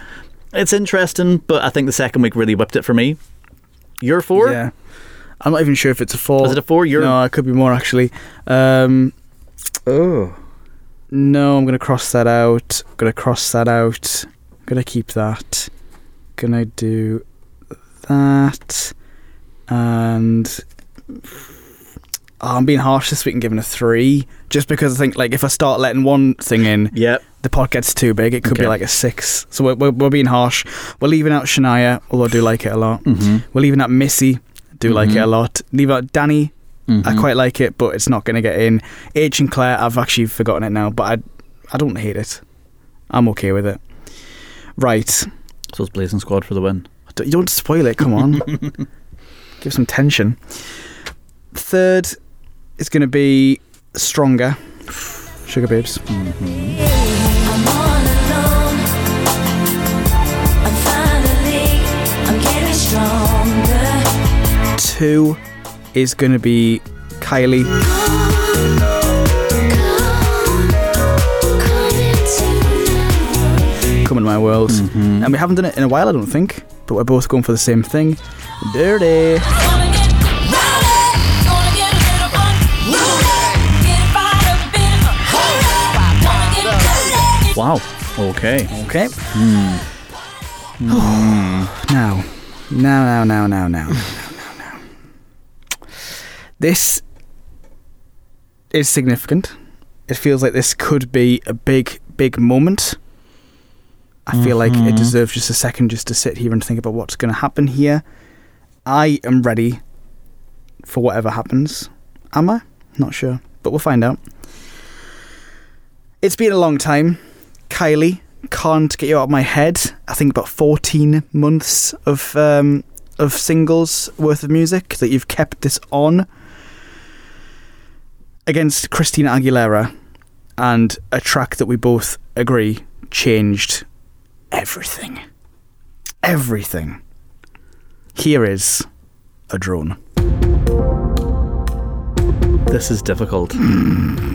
it's interesting, but I think the second week really whipped it for me. You're four. Yeah. I'm not even sure if it's a four. Is it a four? You're No, it could be more actually. Um, oh. no, I'm gonna cross that out. I'm gonna cross that out. Gonna keep that. Gonna do that. And oh, I'm being harsh this week and giving a three, just because I think like if I start letting one thing in, Yep. the pot gets too big. It could Okay. be like a six. So we're, we're, we're being harsh. We're leaving out Shania, although I do like it a lot. Mm-hmm. We're leaving out Missy, do like it a Mhm. lot. Leave out Dannii, I Mhm. quite like it, but it's not going to get in. H and Claire, I've actually forgotten it now, but I, I don't hate it. I'm okay with it. Right, So it's Blazing Squad for the win. D- you don't spoil it. Come on, give some tension. Third is going to be stronger. Sugababes. I'm all alone. I'm finally, I'm getting stronger. Two is going to be Kylie. Coming to My World. Mm-hmm. And we haven't done it in a while, I don't think. But we're both going for the same thing. Dirrty. Wow. Okay. Okay. Mm. Mm. now, now, now, now, now, now, now, now. This is significant. It feels like this could be a big, big moment. I feel like it deserves just a second just to sit here and think about what's going to happen here. I am ready for whatever happens. Am I? Not sure, but we'll find out. It's been a long time. Kylie can't get you out of my head. I think about 14 months of um, of singles worth of music that you've kept this on against Christina Aguilera and a track that we both agree changed everything. Everything. Here is a drone. This is difficult.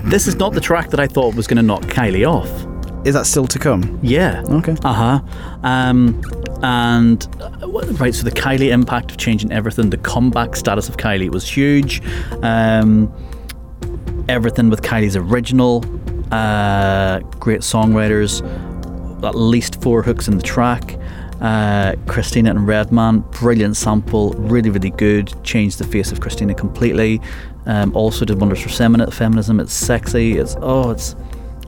this is not the track that I thought was going to knock Kylie off. Is that still to come? Yeah. Okay. Uh huh. Um, and uh, right, so the Kylie impact of changing everything, the comeback status of Kylie was huge. Um, everything with Kylie's original. Uh, great songwriters, at least four hooks in the track. Uh, Christina and Redman, brilliant sample, really, really good. Changed the face of Christina completely. Um, also did wonders for femini- feminism. It's sexy. It's oh, it's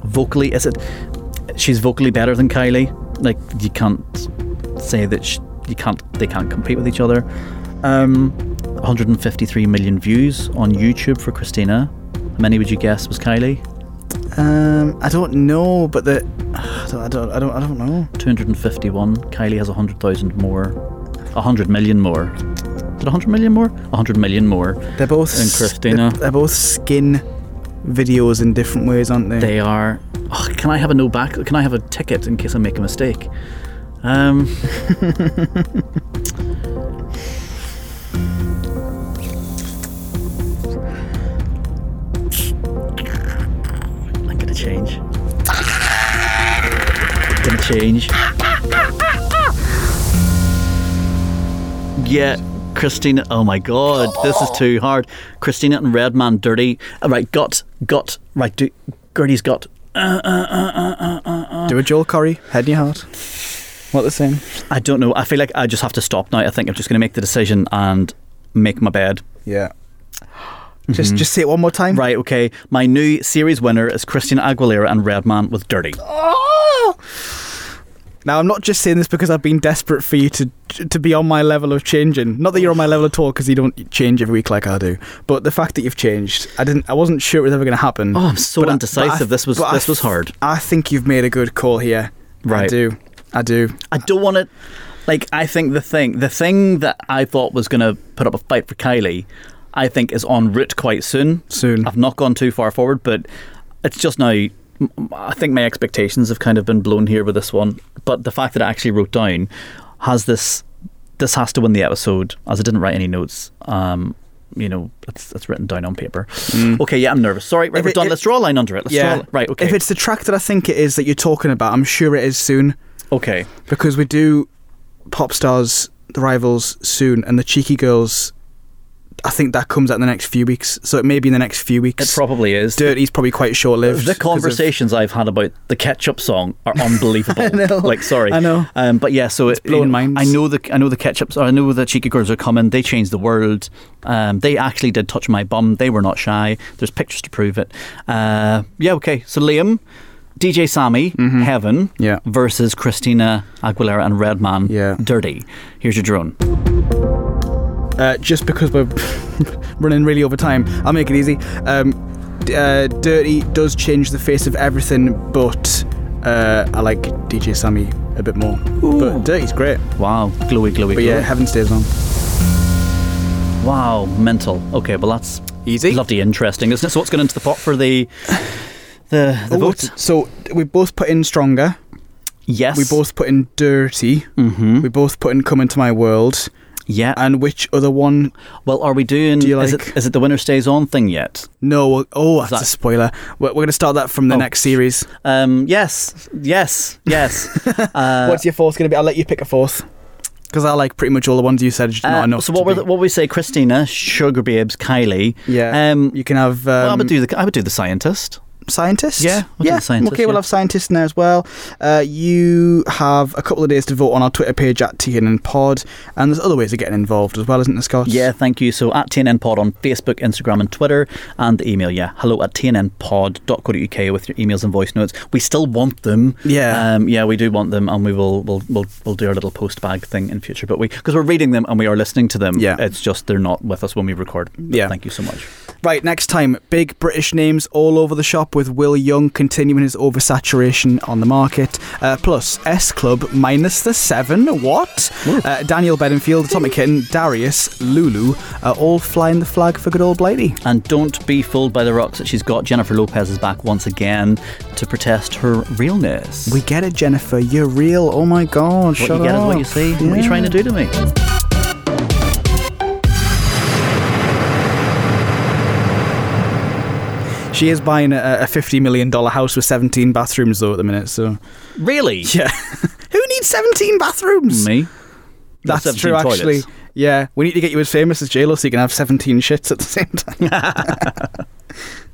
vocally. Is it? She's vocally better than Kylie. Like you can't say that sh you can't. They can't compete with each other. Um, 153 million views on YouTube for Christina. How many would you guess was Kylie? Um, I don't know, but the I don't, I don't, I don't, I don't know. 251. Kylie has 100,000 more. 100 million more. Did 100 million more? 100 million more. They're both And Christina. They're, they're both skin videos in different ways, aren't they? They are. Oh, can I have a no back? Can I have a ticket in case I make a mistake? Um. change. Yeah, Christina. Oh my God, this is too hard. Christina and Redman, Dirrty. Uh, Right, got, got. Right, do, Gertie's got. Uh, uh, uh, do a Joel Corry, head in your heart. What they're saying? I don't know. I feel like I just have to stop now. I think I'm just going to make the decision and make my bed. Yeah. Just, mm-hmm. just say it one more time. Right, okay. My new series winner is Christina Aguilera and Redman with Dirrty. Oh! Now, I'm not just saying this because I've been desperate for you to to be on my level of changing. Not that you're on my level at all, because you don't change every week like I do. But the fact that you've changed, I didn't. I wasn't sure it was ever going to happen. Oh, I'm so But I- I- this was but I this was hard. I think you've made a good call here. Right. I do. I do. I don't want to. Like, I think the thing, the thing that I thought was going to put up a fight for Kylie, I think is en route quite soon. Soon. I've not gone too far forward, but it's just now. I think my expectations have kind of been blown here with this one. But the fact that I actually wrote down has this. This has to win the episode, as I didn't write any notes. Um, you know, it's it's written down on paper. Okay, yeah, I'm nervous. Sorry, right, If we're it- done. it- Let's draw a line under it. Let's yeah. draw. Right, okay, If it's the track that I think it is that you're talking about, I'm sure it is soon okay. because we do pop stars, the rivals soon, and the cheeky girls. I think that comes out in the next few weeks. So it may be in the next few weeks. It probably is. Dirrty's probably quite short lived. The conversations I've had about the ketchup song are unbelievable. I know. Like, sorry, I know. Um, but yeah, so it's blowing minds. I know the I know the ketchups. I know the cheeky girls are coming. They changed the world. Um, they actually did touch my bum. They were not shy. There's pictures to prove it. Uh, yeah, okay. So Liam, DJ Sammy, Heaven, Mm-hmm. Yeah. versus Christina Aguilera and Redman, Yeah. Dirrty. Here's your drone. Uh, just because we're running really over time, I'll make it easy. Um, uh, Dirrty does change the face of everything, but uh, I like DJ Sammy a bit more. But Dirrty's great. Wow, glowy, glowy, But yeah. Heaven stays on. Wow, mental. Okay, well that's Easy. bloody interesting, isn't it? So what's going into the pot for the the the Oh, vote? So we both put in Stronger. Yes, We both put in Dirrty. Mm-hmm. We both put in Come Into My World. Yeah. And which other one? well, are we doing? Do you is it is it the winner stays on thing yet? No. well- Oh, that's that- a spoiler. We're, we're going to start that from the Oh. next series. Um. Yes. Yes. Yes. uh, What's your fourth going to be? I'll let you pick a fourth. Because I like pretty much all the ones you said. Just uh, enough. so what to were be- the, what we say? Christina, Sugababes, Kylie. Yeah. Um. you can have. Um, well, I would do the I would do the scientist. Scientist. Yeah, we'll yeah. the scientist, okay, we'll have scientists there as well. Uh, you have a couple of days to vote on our Twitter page at TNN Pod, and there's other ways of getting involved as well, isn't there, Scott? Yeah, thank you. So at TNN Pod on Facebook, Instagram, and Twitter, and the email, yeah, hello at tnnpod.co.uk with your emails and voice notes. We still want them. Yeah. um, yeah, we do want them, and we will we'll we'll, we'll do our little post bag thing in future. But we because we're reading them and we are listening to them. Yeah. it's just they're not with us when we record. Yeah. thank you so much. Right, next time, big British names all over the shop with Will Young continuing his oversaturation on the market. Uh, plus, S Club minus the seven. What? Uh, Daniel Bedingfield, Atomic Kitten, Darius, Lulu, uh, all flying the flag for good old Blighty. And don't be fooled by the rocks that she's got. Jennifer Lopez is back once again to protest her realness. We get it, Jennifer. You're real. Oh my god. what shut you get is what you see. What are you trying to do to me? She is buying a, a $50 million house with 17 bathrooms, though, at the minute, so. Really? Yeah. Who needs 17 bathrooms? Me? That's 17 true, actually. Yeah. We need to get you as famous as JLo so you can have 17 shits at the same time.